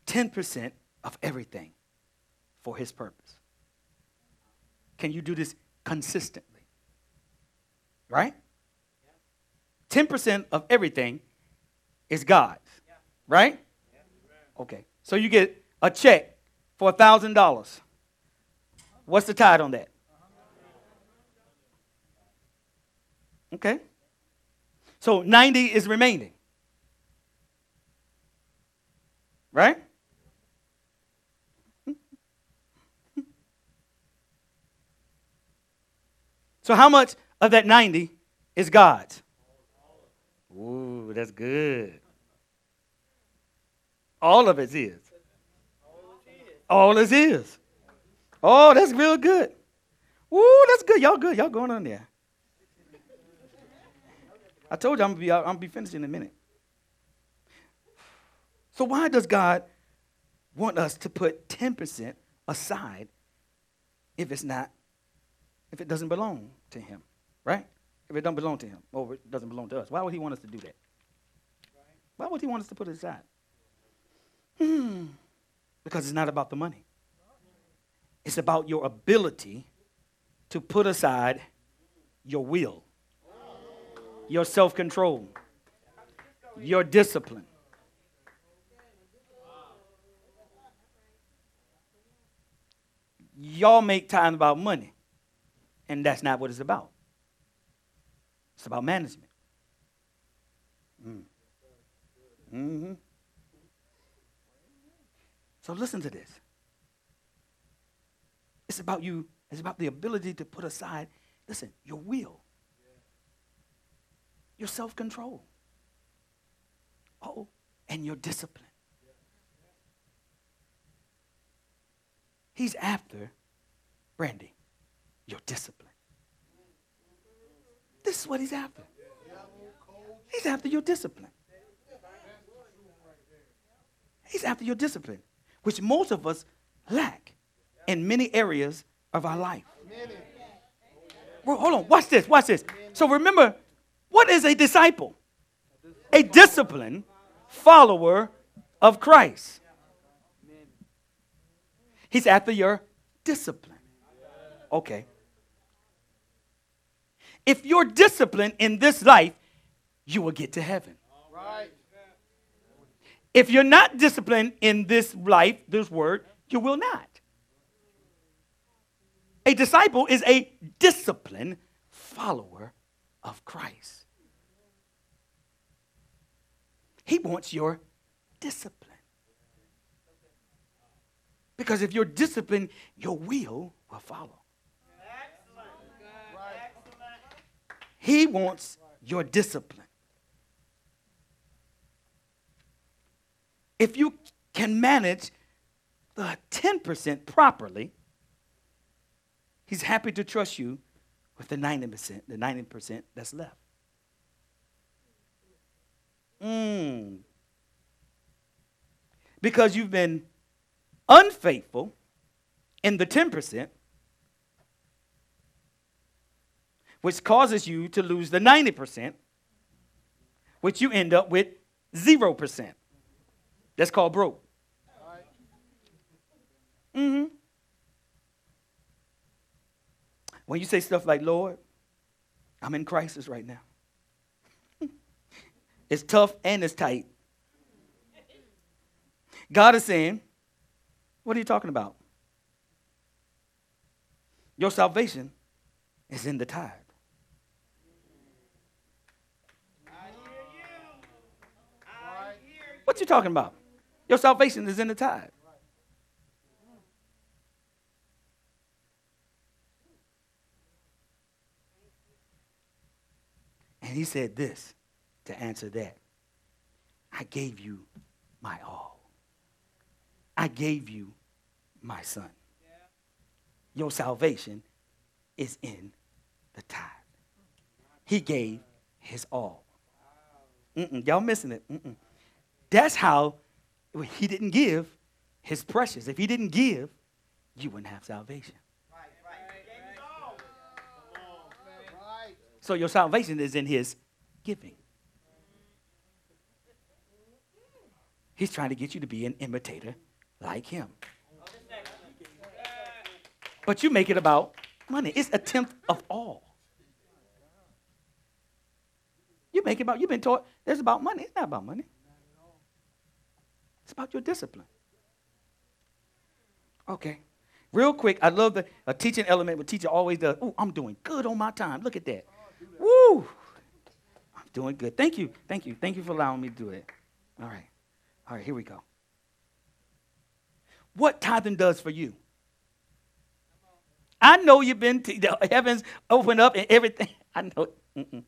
10% of everything for his purpose? Can you do this consistently? Right? 10% of everything is God's. Right? Okay. So you get a check for $1,000. What's the tide on that? Okay. So 90 is remaining. Right? So, how much of that 90 is God's? Ooh, that's good. All of it is. All is his. Oh, that's real good. Ooh, that's good. Y'all good. Y'all going on there. I told you I'm be I'm gonna be finished in a minute. So why does God want us to put 10% aside if it's not, if it doesn't belong to him, right? If it doesn't belong to him, or it doesn't belong to us, why would he want us to do that? Why would he want us to put it aside? Hmm. Because it's not about the money. It's about your ability to put aside your will, your self control, your discipline. Y'all make time about money, and that's not what it's about. It's about management. Mm. Mm-hmm. So listen to this. It's about you, it's about the ability to put aside, listen, your will, your self control. Oh, and your discipline. He's after Brandy, your discipline. This is what he's after. He's after your discipline. He's after your discipline, which most of us lack in many areas of our life. Well, hold on, watch this, watch this. So remember, what is a disciple? A disciplined follower of Christ. He's after your discipline. Okay. If you're disciplined in this life, you will get to heaven. If you're not disciplined in this life, this word, you will not. A disciple is a disciplined follower of Christ. He wants your discipline. Because if you're disciplined, your will will follow. He wants your discipline. If you can manage the 10% properly, he's happy to trust you with the 90%, the 90% that's left. Mm. Because you've been unfaithful in the 10%, which causes you to lose the 90%, which you end up with 0%. That's called broke. Mm-hmm. When you say stuff like, Lord, I'm in crisis right now. (laughs) it's tough and it's tight. God is saying, What are you talking about? Your salvation is in the tithe. What you talking about? Your salvation is in the tithe. And he said this to answer that I gave you my all. I gave you my son. Your salvation is in the tithe. He gave his all. Mm-mm, y'all missing it. Mm-mm. That's how he didn't give his precious. If he didn't give, you wouldn't have salvation. So your salvation is in his giving. He's trying to get you to be an imitator like him. But you make it about money. It's a tenth of all. You make it about, you've been taught there's about money. It's not about money. It's about your discipline. Okay. Real quick, I love the a teaching element. But teacher always does. Oh, I'm doing good on my time. Look at that. Woo! I'm doing good. Thank you. Thank you. Thank you for allowing me to do it. All right. All right, here we go. What tithing does for you? I know you've been to the heavens open up and everything. (laughs) I know. Mm-mm,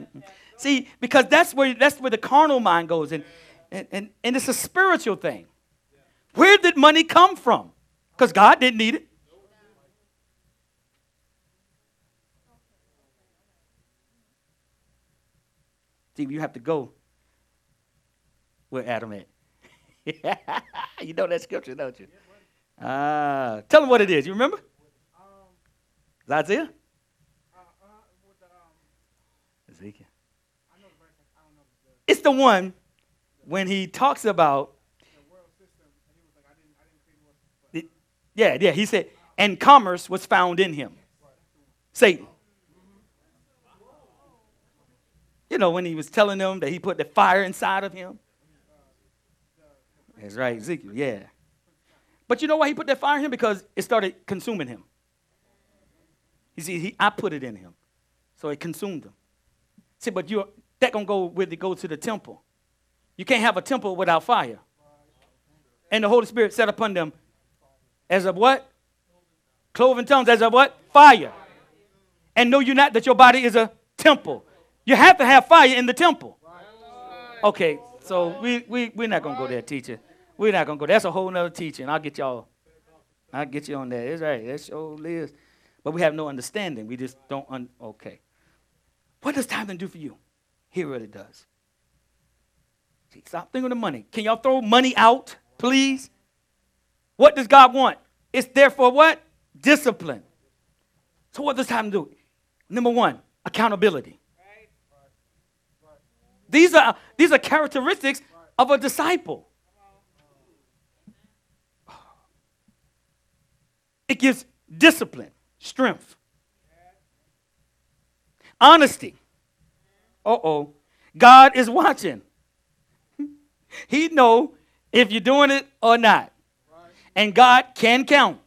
mm-mm. See, because that's where that's where the carnal mind goes. And and, and, and it's a spiritual thing. Where did money come from? Because God didn't need it. See, you have to go where Adam at. (laughs) you know that scripture, don't you? Ah, tell them what it is. You remember? Is Isaiah? Ezekiel. It's the one when he talks about yeah, yeah, he said, and commerce was found in him. Satan. You know, when he was telling them that he put the fire inside of him. That's right, Ezekiel, yeah. But you know why he put that fire in him? Because it started consuming him. You see, he, I put it in him. So it consumed him. See, but you're that gonna go with it go to the temple. You can't have a temple without fire. And the Holy Spirit set upon them as of what? Cloven tongues as of what? Fire. And know you not that your body is a temple. You have to have fire in the temple. Okay, so we, we, we're not going to go there, teacher. We're not going to go. That's a whole nother teaching. I'll get y'all. I'll get you on that. It's right. That's sure is. But we have no understanding. We just don't. Un- okay. What does tithing do for you? He really does. Stop thinking of the money. Can y'all throw money out, please? What does God want? It's there for what? Discipline. So what does time do? Number one, accountability. These are these are characteristics of a disciple. It gives discipline, strength, honesty. Uh oh, God is watching. He know if you're doing it or not, and God can count.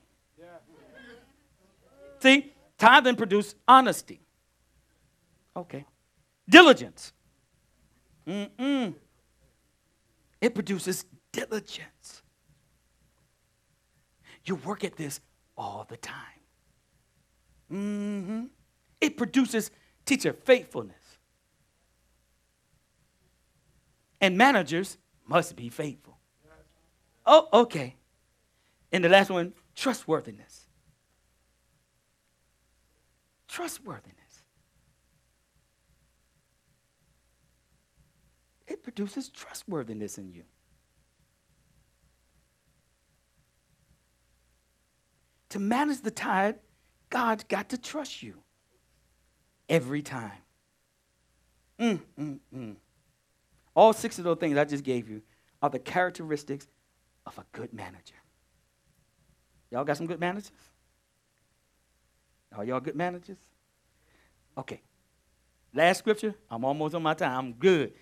See, tithing produce honesty. Okay, diligence. Mm-mm. It produces diligence. You work at this all the time. Mm-hmm. It produces teacher faithfulness. And managers must be faithful. Oh, okay. And the last one, trustworthiness. Trustworthiness. It produces trustworthiness in you. To manage the tithe, God's got to trust you every time. Mm, mm, mm. All six of those things I just gave you are the characteristics of a good manager. Y'all got some good managers? Are y'all good managers? Okay. Last scripture. I'm almost on my time. I'm good.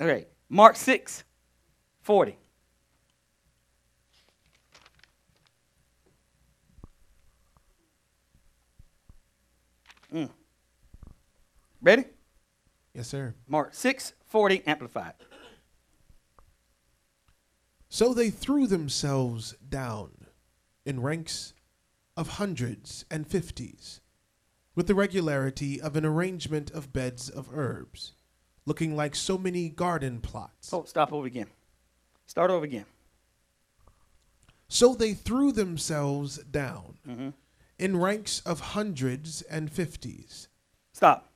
All right. Mark 6, 40. Mm. Ready? Yes, sir. Mark 6, 40, amplified. So they threw themselves down in ranks of hundreds and fifties, with the regularity of an arrangement of beds of herbs, looking like so many garden plots. Oh, stop over again. Start over again. So they threw themselves down Mm-hmm. in ranks of hundreds and fifties, Stop.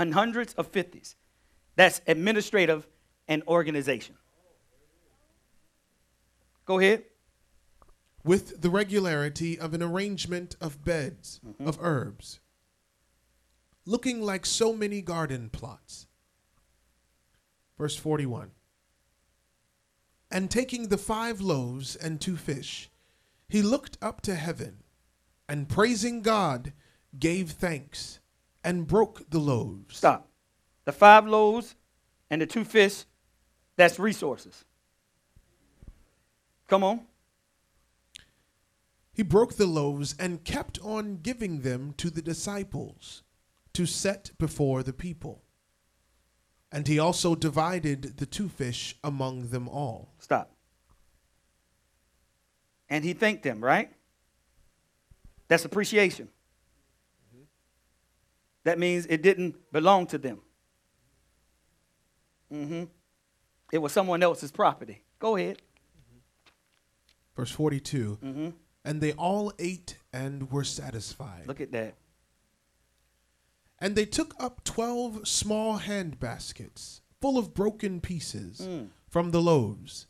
On hundreds of fifties. That's administrative and organization. Go ahead. with the regularity of an arrangement of beds mm-hmm. of herbs, looking like so many garden plots. Verse 41 And taking the five loaves and two fish, he looked up to heaven, and praising God, gave thanks, and broke the loaves. Stop. The five loaves and the two fish, that's resources. Come on. He broke the loaves and kept on giving them to the disciples to set before the people. And he also divided the two fish among them all. Stop. And he thanked them, right? That's appreciation. That means it didn't belong to them. hmm It was someone else's property. Go ahead. Verse 42 hmm And they all ate and were satisfied. Look at that. And they took up twelve small hand baskets full of broken pieces Mm. from the loaves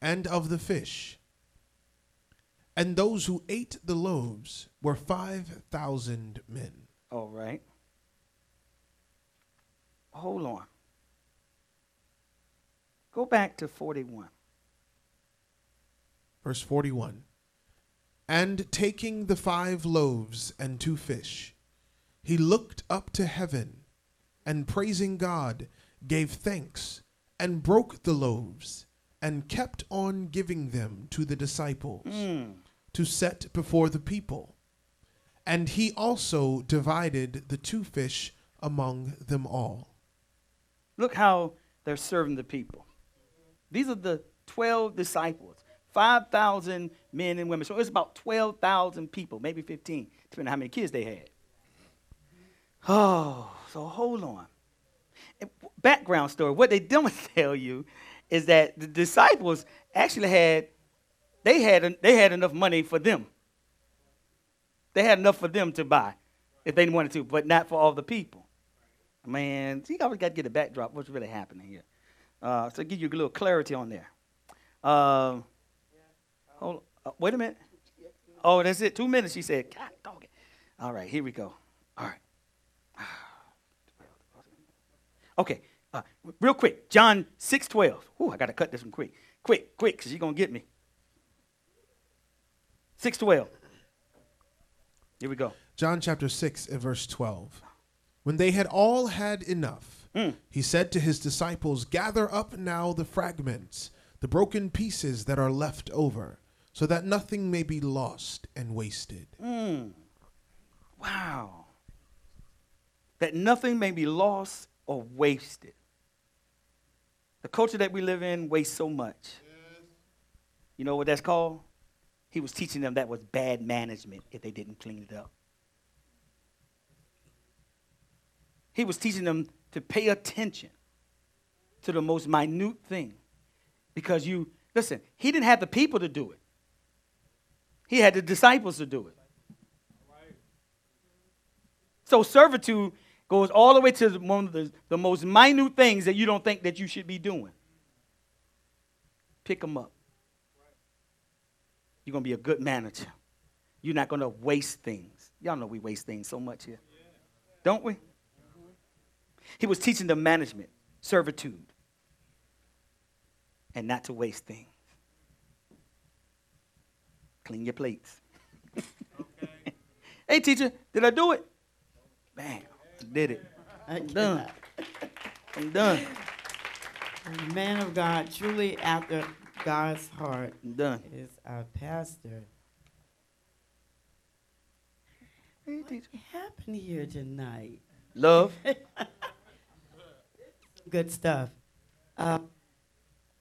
and of the fish. And those who ate the loaves were five thousand men. All right. Hold on. Go back to 41. Verse 41 And taking the five loaves and two fish, he looked up to heaven, and praising God, gave thanks, and broke the loaves, and kept on giving them to the disciples Mm. to set before the people. And he also divided the two fish among them all. Look how they're serving the people. These are the 12 disciples, 5,000 men and women. So it's about 12,000 people, maybe 15, depending on how many kids they had. Oh, so hold on. Background story. What they don't (laughs) tell you is that the disciples actually had they had they had enough money for them They had enough for them to buy if they wanted to, but not for all the people. Man, you always got to get a backdrop. What's really happening here? Uh, so give you a little clarity on there. Uh, hold, uh, wait a minute. Oh, that's it. Two minutes. She said, God dog it. All right, here we go. All right. (sighs) Okay, uh, real quick. John 6 12. Ooh, I got to cut this one quick. Quick, quick, because you're going to get me. 6 12. Here we go. John chapter 6 and verse 12. When they had all had enough, Mm. he said to his disciples, Gather up now the fragments, the broken pieces that are left over, so that nothing may be lost and wasted. Mm. Wow. That nothing may be lost or wasted. The culture that we live in wastes so much. You know what that's called? He was teaching them that was bad management if they didn't clean it up. He was teaching them to pay attention to the most minute thing. Because you, listen, he didn't have the people to do it, he had the disciples to do it. So servitude goes all the way to one of the, the most minute things that you don't think that you should be doing. Pick them up. You're going to be a good manager. You're not going to waste things. Y'all know we waste things so much here. Don't we? He was teaching them management, servitude, and not to waste things. Clean your plates. (laughs) hey, teacher, did I do it? Bam, I did it. I'm done. I'm done. Man of God, truly after God's heart, I'm done. is our pastor. Hey, teacher. What happened here tonight? Love. (laughs) Good stuff. Uh,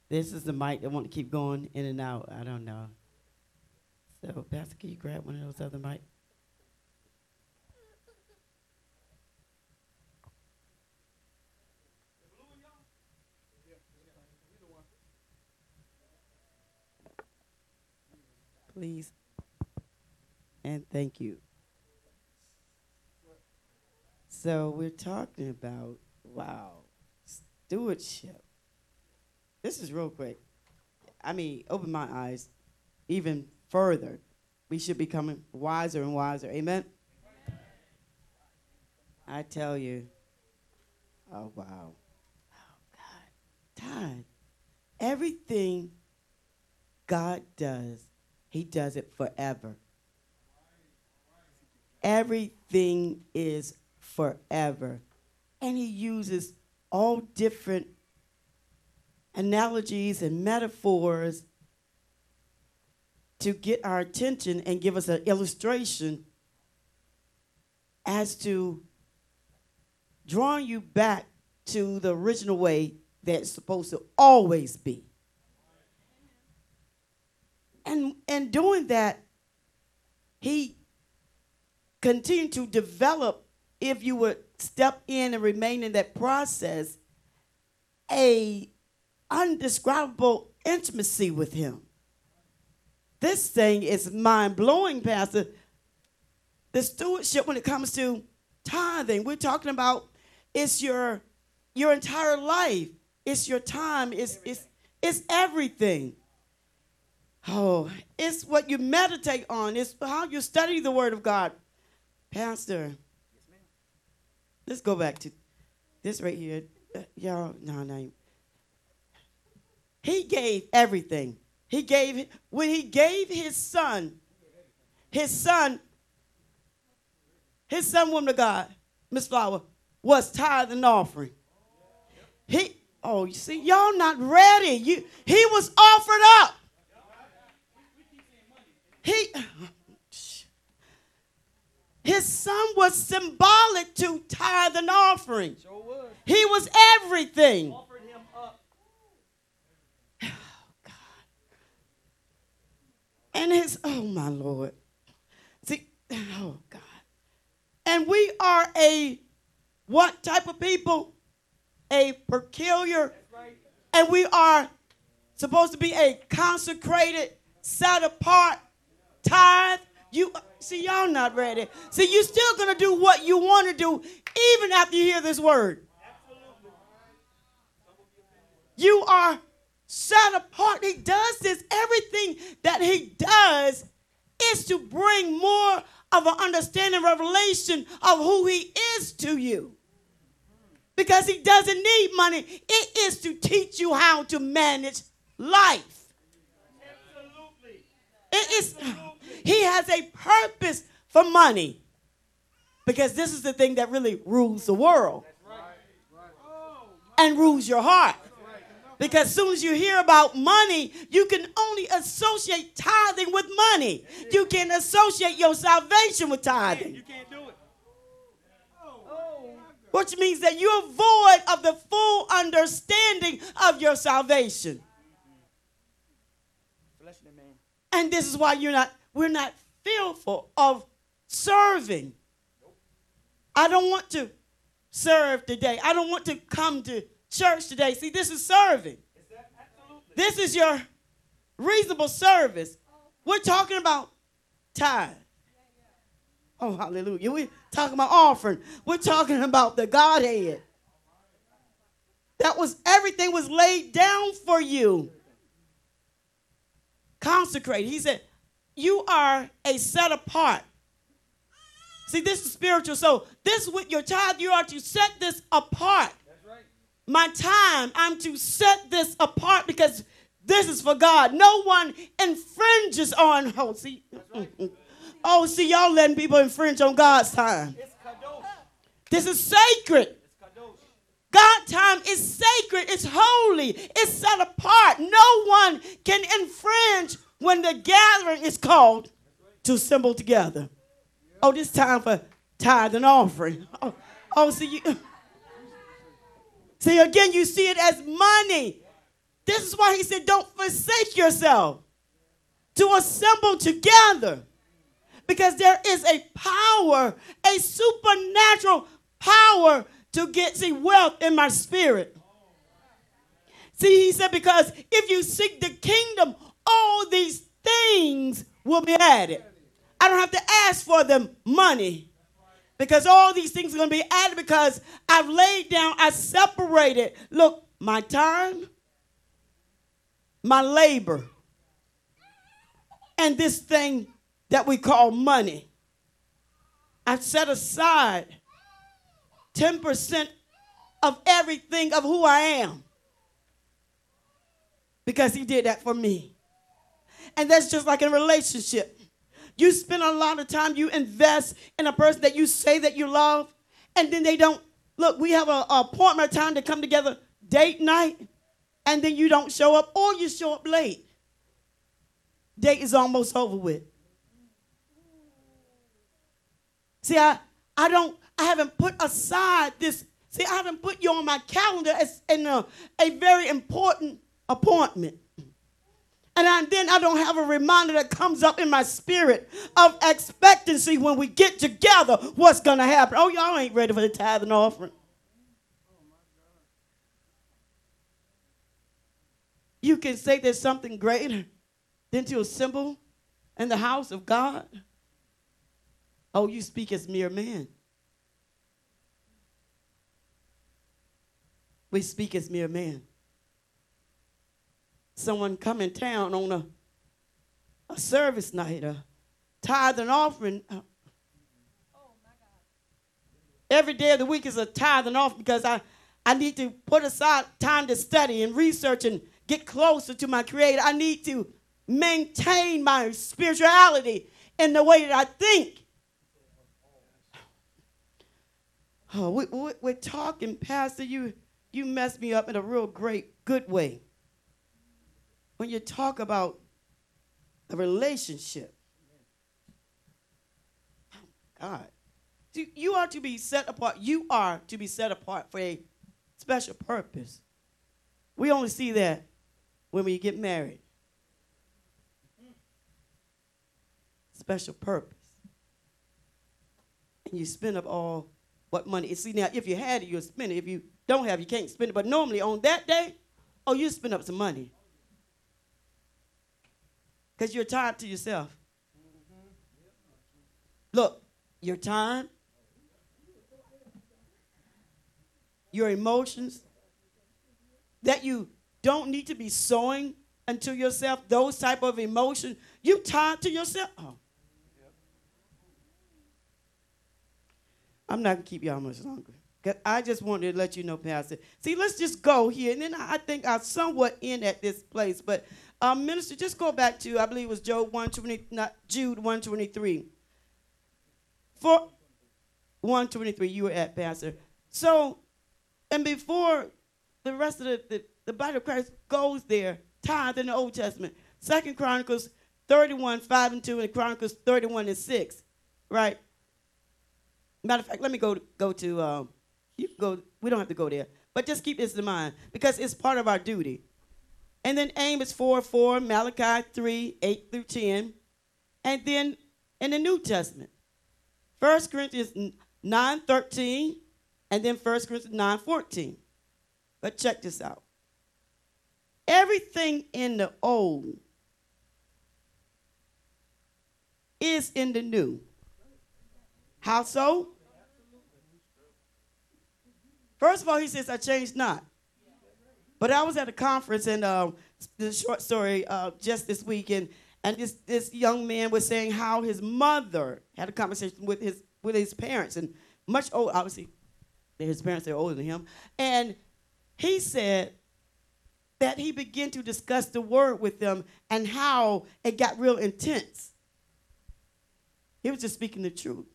this is the mic that want to keep going in and out. I don't know. So, Pastor, can you grab one of those other mics? Please. And thank you. So we're talking about wow, stewardship. This is real quick. I mean, open my eyes even further. We should be becoming wiser and wiser. Amen. I tell you. Oh wow. Oh God. God. Everything God does, He does it forever. Everything is forever. And he uses all different analogies and metaphors to get our attention and give us an illustration as to drawing you back to the original way that's supposed to always be. And and doing that, he continued to develop if you would step in and remain in that process a undescribable intimacy with him. This thing is mind-blowing pastor. The stewardship when it comes to tithing. We're talking about it's your your entire life. It's your time. It's it's it's everything. Oh it's what you meditate on. It's how you study the word of god. Pastor Let's go back to this right here. Uh, y'all, no, no. He gave everything. He gave, when he gave his son, his son, his son, woman of God, Miss Flower, was tithe and offering. He, oh, you see, y'all not ready. You, he was offered up. He, his son was symbolic to tithe and offering. Sure was. He was everything. Offered him up. Oh (sighs) God. And his, oh my Lord. See, (sighs) oh God. And we are a what type of people? A peculiar, Right. and we are supposed to be a consecrated, set apart, tithe, You uh, see, y'all not ready. See, you're still gonna do what you want to do even after you hear this word. Absolutely. You are set apart. He does this. Everything that he does is to bring more of an understanding, revelation of who he is to you. Because he doesn't need money. It is to teach you how to manage life. Absolutely. It is he has a purpose for money. Because this is the thing that really rules the world. And rules your heart. Because as soon as you hear about money, you can only associate tithing with money. You can associate your salvation with tithing. You can't do it. Which means that you're void of the full understanding of your salvation. And this is why you're not, we're not fearful of serving. I don't want to serve today. I don't want to come to church today. See, this is serving. This is your reasonable service. We're talking about tithe. Oh, hallelujah. We're talking about offering. We're talking about the Godhead. That was everything was laid down for you. Consecrate. He said, You are a set apart. See, this is spiritual. So, this with your tithe, you are to set this apart. My time, I'm to set this apart because this is for God. No one infringes on. Oh, see, (laughs) oh, see, y'all letting people infringe on God's time. This is sacred. God time is sacred, it's holy, it's set apart. No one can infringe when the gathering is called to assemble together. Oh, this time for tithe and offering. Oh, oh see you. See again, you see it as money. This is why he said, "Don't forsake yourself to assemble together." Because there is a power, a supernatural power to get, see, wealth in my spirit. See, he said, because if you seek the kingdom, all these things will be added. I don't have to ask for them money because all these things are going to be added because I've laid down, I separated, look, my time, my labor, and this thing that we call money. I've set aside 10% of everything of who I am. Because he did that for me. And that's just like in a relationship. You spend a lot of time, you invest in a person that you say that you love, and then they don't. Look, we have an appointment time to come together, date night, and then you don't show up or you show up late. Date is almost over with. See, I, I don't I haven't put aside this. See, I haven't put you on my calendar as in a, a very important appointment. And I, then I don't have a reminder that comes up in my spirit of expectancy when we get together, what's going to happen. Oh, y'all ain't ready for the tithe and offering. You can say there's something greater than to assemble in the house of God. Oh, you speak as mere man. we speak as mere men. Someone come in town on a, a service night, a tithe and offering. Uh, every day of the week is a tithe and offering because I, I need to put aside time to study and research and get closer to my Creator. I need to maintain my spirituality in the way that I think. Oh, we, we, we're talking, Pastor. You you mess me up in a real great, good way. When you talk about a relationship, oh God, you are to be set apart. You are to be set apart for a special purpose. We only see that when we get married. Special purpose. And you spend up all what money. See now, if you had it, you'll spend it. If you don't have, you can't spend it. But normally on that day, oh, you spend up some money. Because you're tied to yourself. Look, your time, your emotions, that you don't need to be sowing unto yourself, those type of emotions, you tied to yourself. Oh. I'm not gonna keep y'all much longer. Cause I just wanted to let you know, Pastor. See, let's just go here, and then I think I'll somewhat end at this place. But um, Minister, just go back to I believe it was Job 120, not Jude 123. For 123, you were at Pastor. So, and before the rest of the, the, the body of Christ goes there, tithe in the Old Testament. Second Chronicles 31, 5 and 2, and Chronicles 31 and 6. Right? Matter of fact, let me go go to um, you go, we don't have to go there. But just keep this in mind because it's part of our duty. And then Amos 4 4, Malachi 3 8 through 10. And then in the New Testament, 1 Corinthians 9 13, and then 1 Corinthians 9 14. But check this out. Everything in the old is in the new. How so? First of all, he says, I changed not. But I was at a conference, and uh, the short story uh, just this week, and, this, this young man was saying how his mother had a conversation with his, with his parents, and much older, obviously, his parents are older than him. And he said that he began to discuss the word with them and how it got real intense. He was just speaking the truth.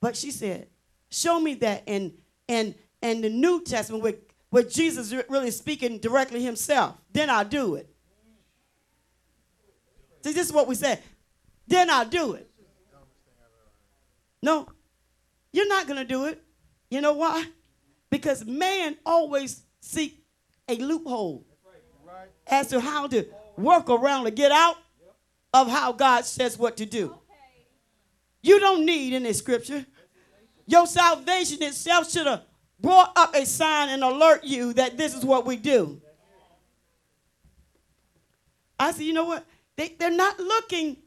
But she said, Show me that in and and the New Testament where, where Jesus really speaking directly himself, then I'll do it. See, this is what we said. Then I'll do it. No, you're not going to do it. You know why? Because man always seek a loophole as to how to work around to get out of how God says what to do. You don't need any scripture. Your salvation itself should have brought up a sign and alert you that this is what we do. I said, you know what? They, they're not looking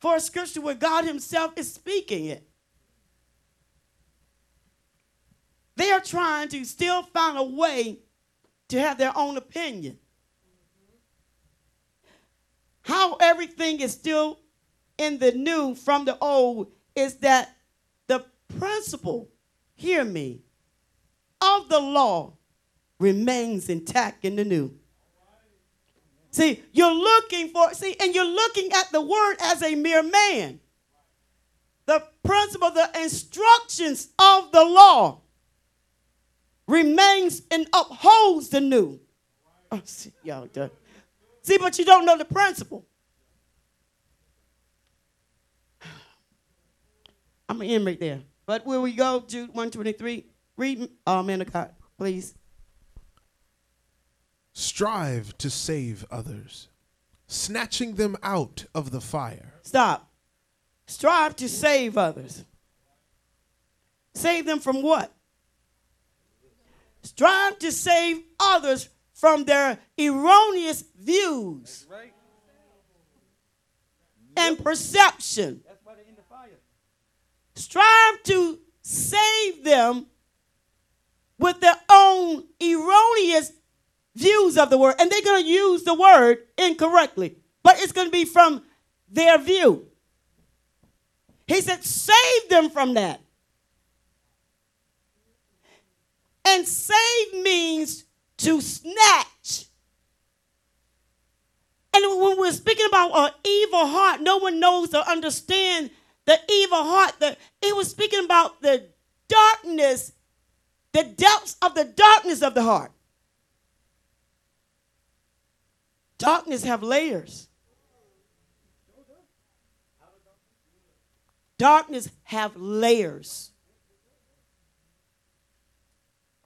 for a scripture where God Himself is speaking it. They are trying to still find a way to have their own opinion. How everything is still in the new from the old is that the principle, hear me, of the law remains intact in the new. See, you're looking for, see, and you're looking at the word as a mere man. The principle, the instructions of the law remains and upholds the new. Oh, see, y'all done. See, but you don't know the principle. (sighs) I'm going to end right there. But where we go, Jude 123, read, uh, man of God, please. Strive to save others, snatching them out of the fire. Stop. Strive to save others. Save them from what? Strive to save others from their erroneous views right. and perception strive to save them with their own erroneous views of the word. And they're going to use the word incorrectly, but it's going to be from their view. He said, save them from that. And save means to snatch. And when we're speaking about an evil heart, no one knows or understands the evil heart, the, it was speaking about the darkness, the depths of the darkness of the heart. Darkness have layers. Darkness have layers.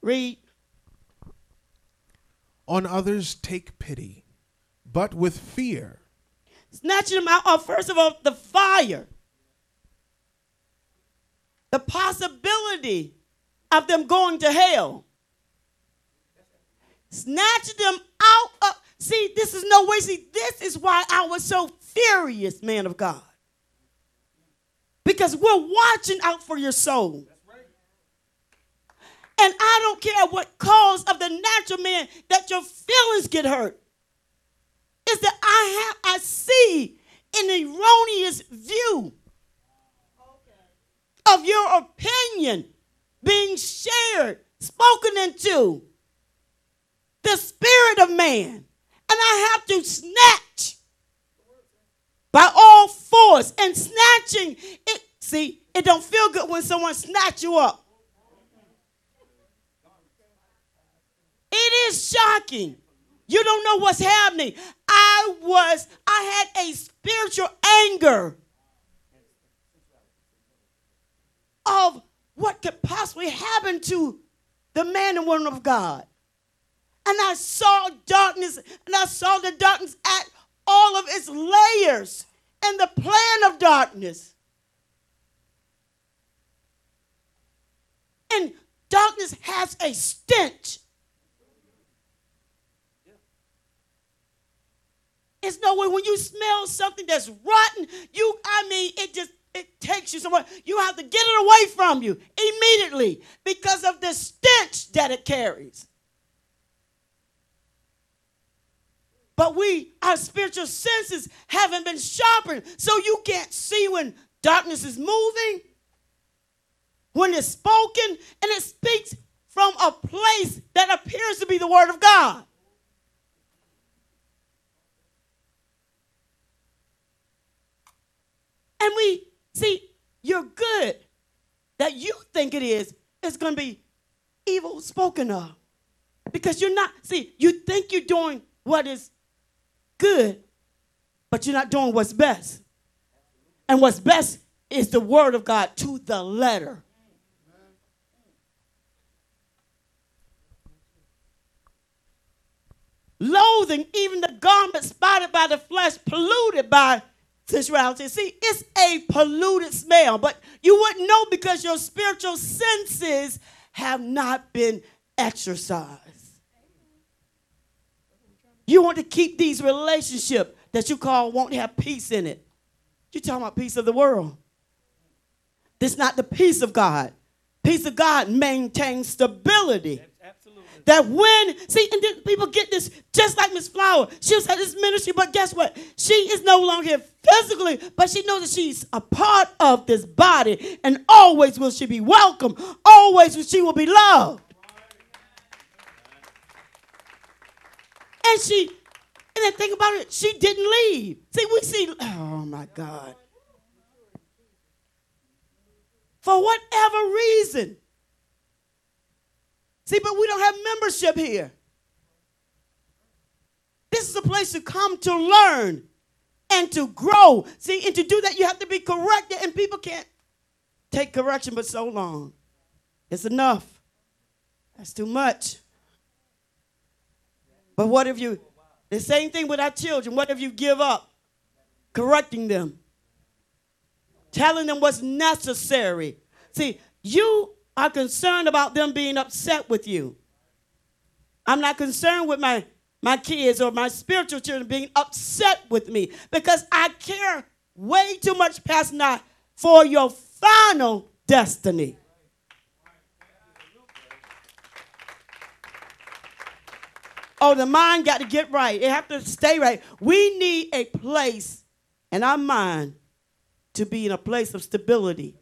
Read. On others take pity, but with fear. Snatching them out of, first of all, the fire the possibility of them going to hell. Snatch them out of. See, this is no way. See, this is why I was so furious, man of God. because we're watching out for your soul. And I don't care what cause of the natural man that your feelings get hurt. Is that I have I see an erroneous view of your opinion being shared, spoken into the spirit of man. And I have to snatch by all force. And snatching it see it don't feel good when someone snatch you up. It is shocking. You don't know what's happening. I was i had a spiritual anger of what could possibly happen to the man and woman of god and i saw darkness and i saw the darkness at all of its layers and the plan of darkness. And darkness has a stench. It's no way when you smell something that's rotten, you, I mean, it just, it takes you somewhere. You have to get it away from you immediately because of the stench that it carries. But we, our spiritual senses haven't been sharpened. So you can't see when darkness is moving, when it's spoken, and it speaks from a place that appears to be the Word of God. And we see, you're good that you think it is, is going to be evil spoken of. Because you're not, see, you think you're doing what is good, but you're not doing what's best. And what's best is the word of God to the letter. Loathing even the garment spotted by the flesh, polluted by sensuality. See, it's a polluted smell, but you wouldn't know because your spiritual senses have not been exercised. You want to keep these relationships that you call won't have peace in it. You're talking about peace of the world. This is not the peace of God. Peace of God maintains stability. That when, see, and then people get this just like Miss Flower. She was at this ministry, but guess what? She is no longer here physically, but she knows that she's a part of this body, and always will she be welcome. Always will she will be loved. And she, and then think about it, she didn't leave. See, we see, oh my God. For whatever reason. See, but we don't have membership here. This is a place to come to learn and to grow. See, and to do that, you have to be corrected, and people can't take correction but so long. It's enough. That's too much. But what if you, the same thing with our children, what if you give up correcting them, telling them what's necessary? See, you are concerned about them being upset with you. I'm not concerned with my, my kids or my spiritual children being upset with me because I care way too much past now for your final destiny. Oh, the mind got to get right. It have to stay right. We need a place in our mind to be in a place of stability.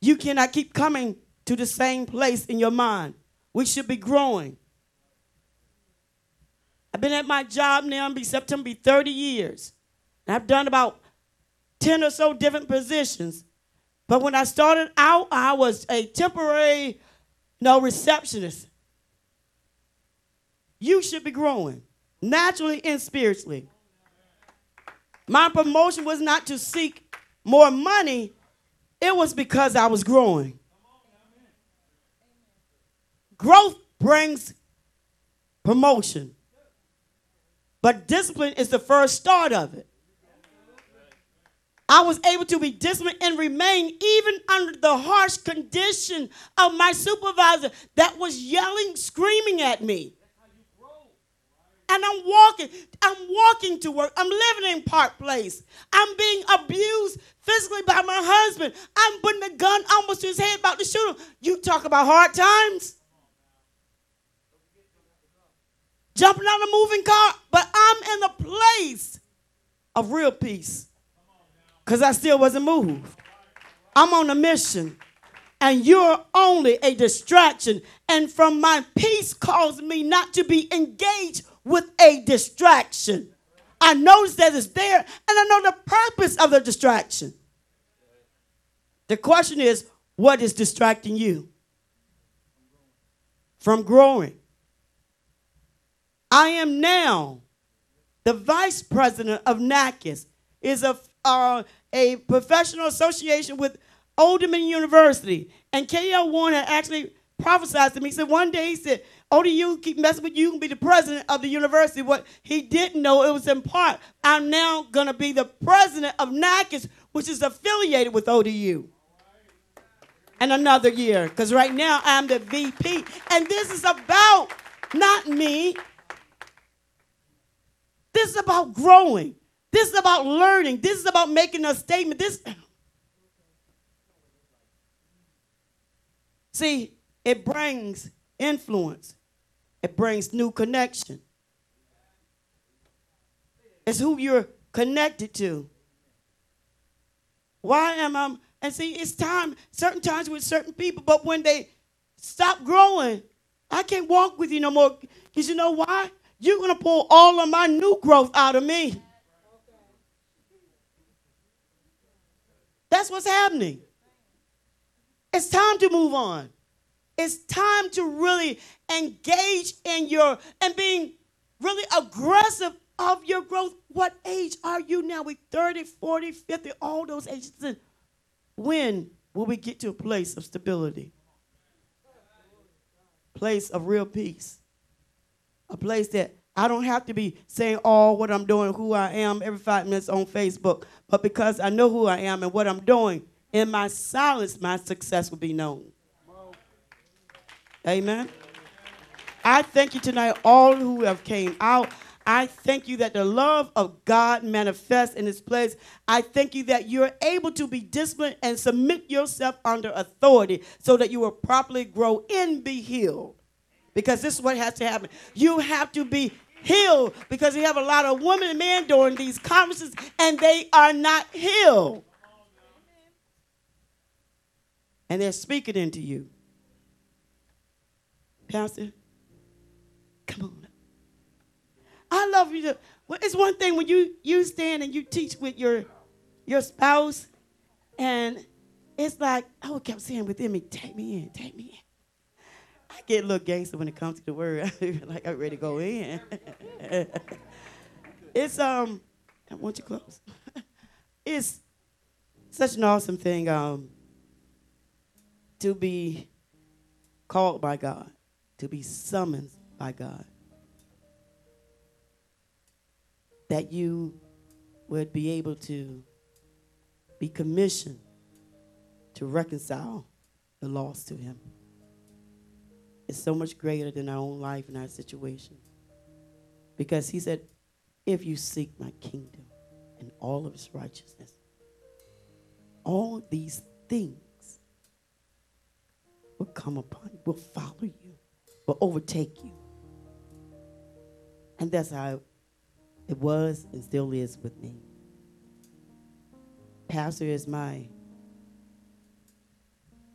You cannot keep coming to the same place in your mind. We should be growing. I've been at my job now, be September be 30 years. And I've done about 10 or so different positions. But when I started out, I was a temporary no receptionist you should be growing naturally and spiritually. My promotion was not to seek more money, it was because I was growing. Growth brings promotion, but discipline is the first start of it. I was able to be disciplined and remain even under the harsh condition of my supervisor that was yelling, screaming at me. And I'm walking. I'm walking to work. I'm living in Park Place. I'm being abused physically by my husband. I'm putting the gun almost to his head about to shoot him. You talk about hard times. Jumping of a moving car, but I'm in a place of real peace because I still wasn't moved. I'm on a mission and you're only a distraction. And from my peace caused me not to be engaged with a distraction. I notice that it's there and I know the purpose of the distraction. The question is, what is distracting you from growing? I am now the vice president of NACAS, is a, uh, a professional association with Old Dominion University. And K.L. Warren had actually prophesied to me. He said, one day he said, ODU keep messing with you, you can be the president of the university. What he didn't know, it was in part, I'm now going to be the president of NACAS, which is affiliated with ODU. And another year, because right now I'm the VP. And this is about not me. This is about growing. This is about learning. This is about making a statement. This See, it brings influence. It brings new connection. It's who you're connected to. Why am I? And see, it's time, certain times with certain people, but when they stop growing, I can't walk with you no more. Because you know why? You're going to pull all of my new growth out of me. That's what's happening. It's time to move on. It's time to really engage in your and being really aggressive of your growth. What age are you now? We 30, 40, 50, all those ages. When will we get to a place of stability? Place of real peace. A place that I don't have to be saying all what I'm doing, who I am every five minutes on Facebook, but because I know who I am and what I'm doing, in my silence, my success will be known. Amen. I thank you tonight, all who have came out. I thank you that the love of God manifests in this place. I thank you that you're able to be disciplined and submit yourself under authority so that you will properly grow and be healed. Because this is what has to happen. You have to be healed because we have a lot of women and men during these conferences and they are not healed. And they're speaking into you. Pastor, come on. I love you. To, well, it's one thing when you you stand and you teach with your your spouse, and it's like, oh, I kept saying within me, take me in, take me in. I get a little gangster when it comes to the word. (laughs) like I'm ready to go in. (laughs) it's um, I want you close. (laughs) it's such an awesome thing um to be called by God, to be summoned by God. That you would be able to be commissioned to reconcile the loss to Him. It's so much greater than our own life and our situation. Because He said, if you seek my kingdom and all of its righteousness, all these things will come upon you, will follow you, will overtake you. And that's how it was and still is with me. Pastor is my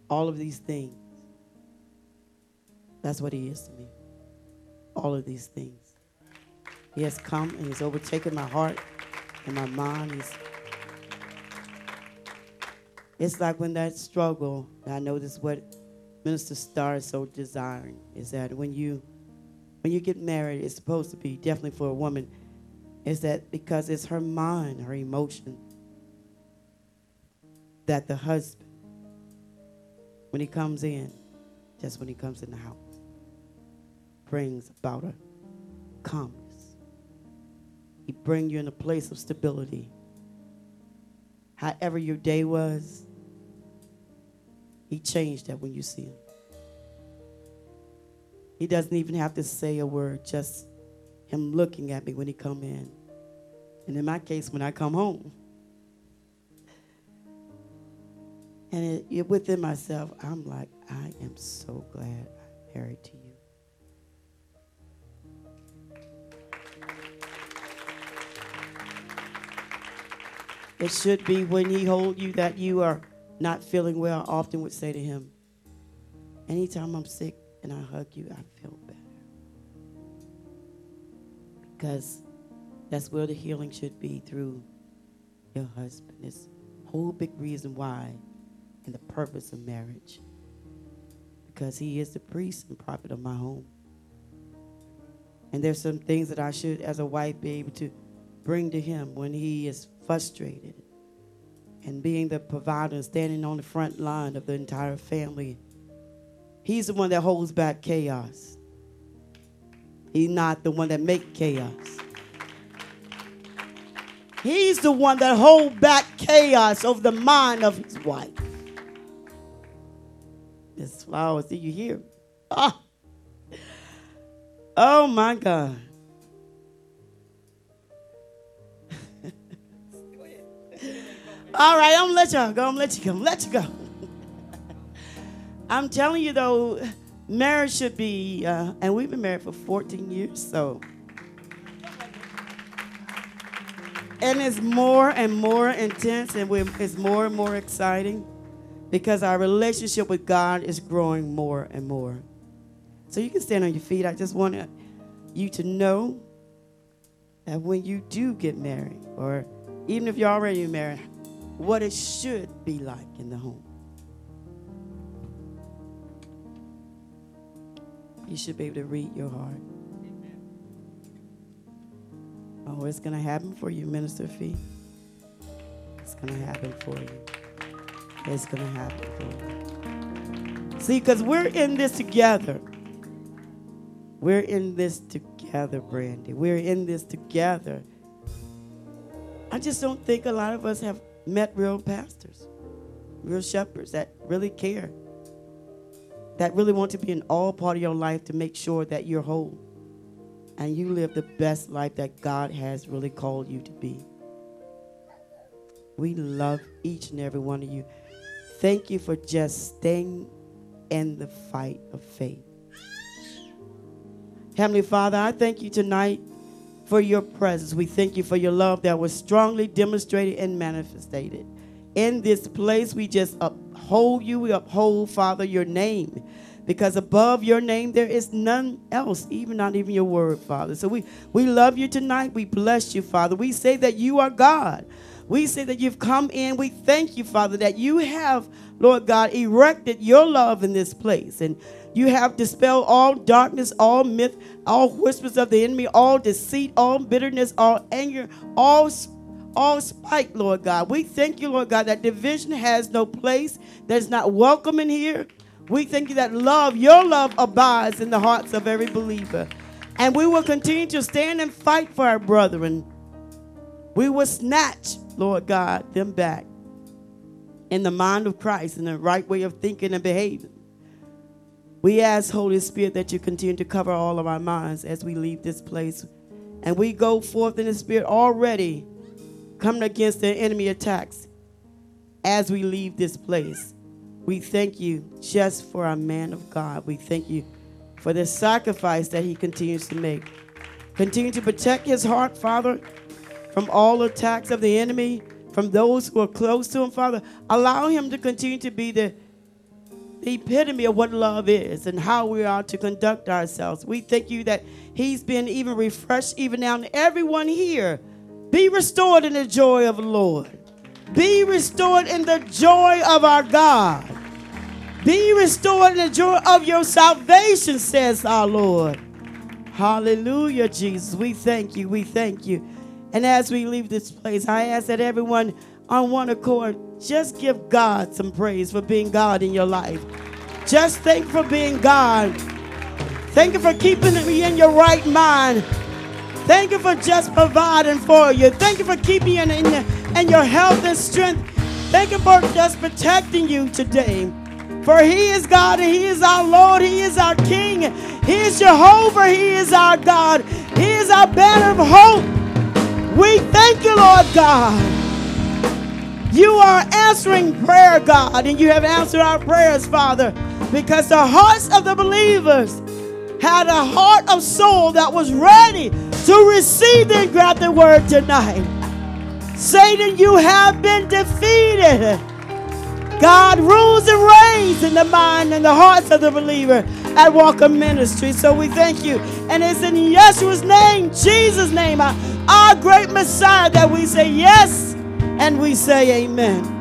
all of these things. That's what he is to me. All of these things. He has come and he's overtaken my heart and my mind. He's, it's like when that struggle, I know this what Minister Starr is so desiring is that when you when you get married, it's supposed to be definitely for a woman, is that because it's her mind, her emotion, that the husband, when he comes in, just when he comes in the house, brings about a calmness. He brings you in a place of stability. However your day was, he changed that when you see him. He doesn't even have to say a word, just him looking at me when he come in. And in my case, when I come home. And it, it, within myself, I'm like, I am so glad I'm married to you. It should be when he hold you that you are not feeling well. I often would say to him, anytime I'm sick and I hug you, I feel better. Because that's where the healing should be through your husband. It's a whole big reason why and the purpose of marriage. Because he is the priest and prophet of my home. And there's some things that I should, as a wife, be able to bring to him when he is frustrated and being the provider and standing on the front line of the entire family. He's the one that holds back chaos. He's not the one that make chaos. He's the one that hold back chaos over the mind of his wife. Miss Flowers, do you hear? Oh. oh my God. All right, I'm gonna let y'all go. I'm gonna let you go. I'm gonna let you go. (laughs) I'm telling you though, marriage should be, uh, and we've been married for 14 years, so. And it's more and more intense, and it's more and more exciting because our relationship with God is growing more and more. So you can stand on your feet. I just want you to know that when you do get married, or even if you're already married, what it should be like in the home. You should be able to read your heart. Oh, it's going to happen for you, Minister Fee. It's going to happen for you. It's going to happen for you. See, because we're in this together. We're in this together, Brandy. We're in this together. I just don't think a lot of us have met real pastors, real shepherds that really care, that really want to be in all part of your life to make sure that you're whole and you live the best life that God has really called you to be. We love each and every one of you. Thank you for just staying in the fight of faith. Heavenly Father, I thank you tonight for your presence. We thank you for your love that was strongly demonstrated and manifested. In this place, we just uphold you. We uphold, Father, your name. Because above your name, there is none else, even not even your word, Father. So we, we love you tonight. We bless you, Father. We say that you are God. We say that you've come in. We thank you, Father, that you have, Lord God, erected your love in this place. And you have dispelled all darkness, all myth, all whispers of the enemy, all deceit, all bitterness, all anger, all all spite, Lord God. We thank you, Lord God, that division has no place, that is not welcome in here. We thank you that love, your love, abides in the hearts of every believer. And we will continue to stand and fight for our brethren. We will snatch, Lord God, them back in the mind of Christ, in the right way of thinking and behaving. We ask, Holy Spirit, that you continue to cover all of our minds as we leave this place. And we go forth in the Spirit already coming against the enemy attacks as we leave this place. We thank you just for our man of God. We thank you for the sacrifice that he continues to make. Continue to protect his heart, Father, from all attacks of the enemy, from those who are close to him, Father. Allow him to continue to be the the epitome of what love is and how we are to conduct ourselves. We thank you that He's been even refreshed, even now. And everyone here, be restored in the joy of the Lord. Be restored in the joy of our God. Be restored in the joy of your salvation, says our Lord. Hallelujah, Jesus. We thank you. We thank you. And as we leave this place, I ask that everyone on one accord, just give God some praise for being God in your life. Just thank for being God. Thank you for keeping me in your right mind. Thank you for just providing for you. Thank you for keeping you in, in, in your health and strength. Thank you for just protecting you today. For He is God and He is our Lord. He is our King. He is Jehovah. He is our God. He is our banner of hope. We thank you, Lord God. You are answering prayer, God, and you have answered our prayers, Father, because the hearts of the believers had a heart of soul that was ready to receive and grab the word tonight. Satan, you have been defeated. God rules and reigns in the mind and the hearts of the believer at Walker Ministry. So we thank you. And it's in Yeshua's name, Jesus' name, our great Messiah, that we say yes and we say amen.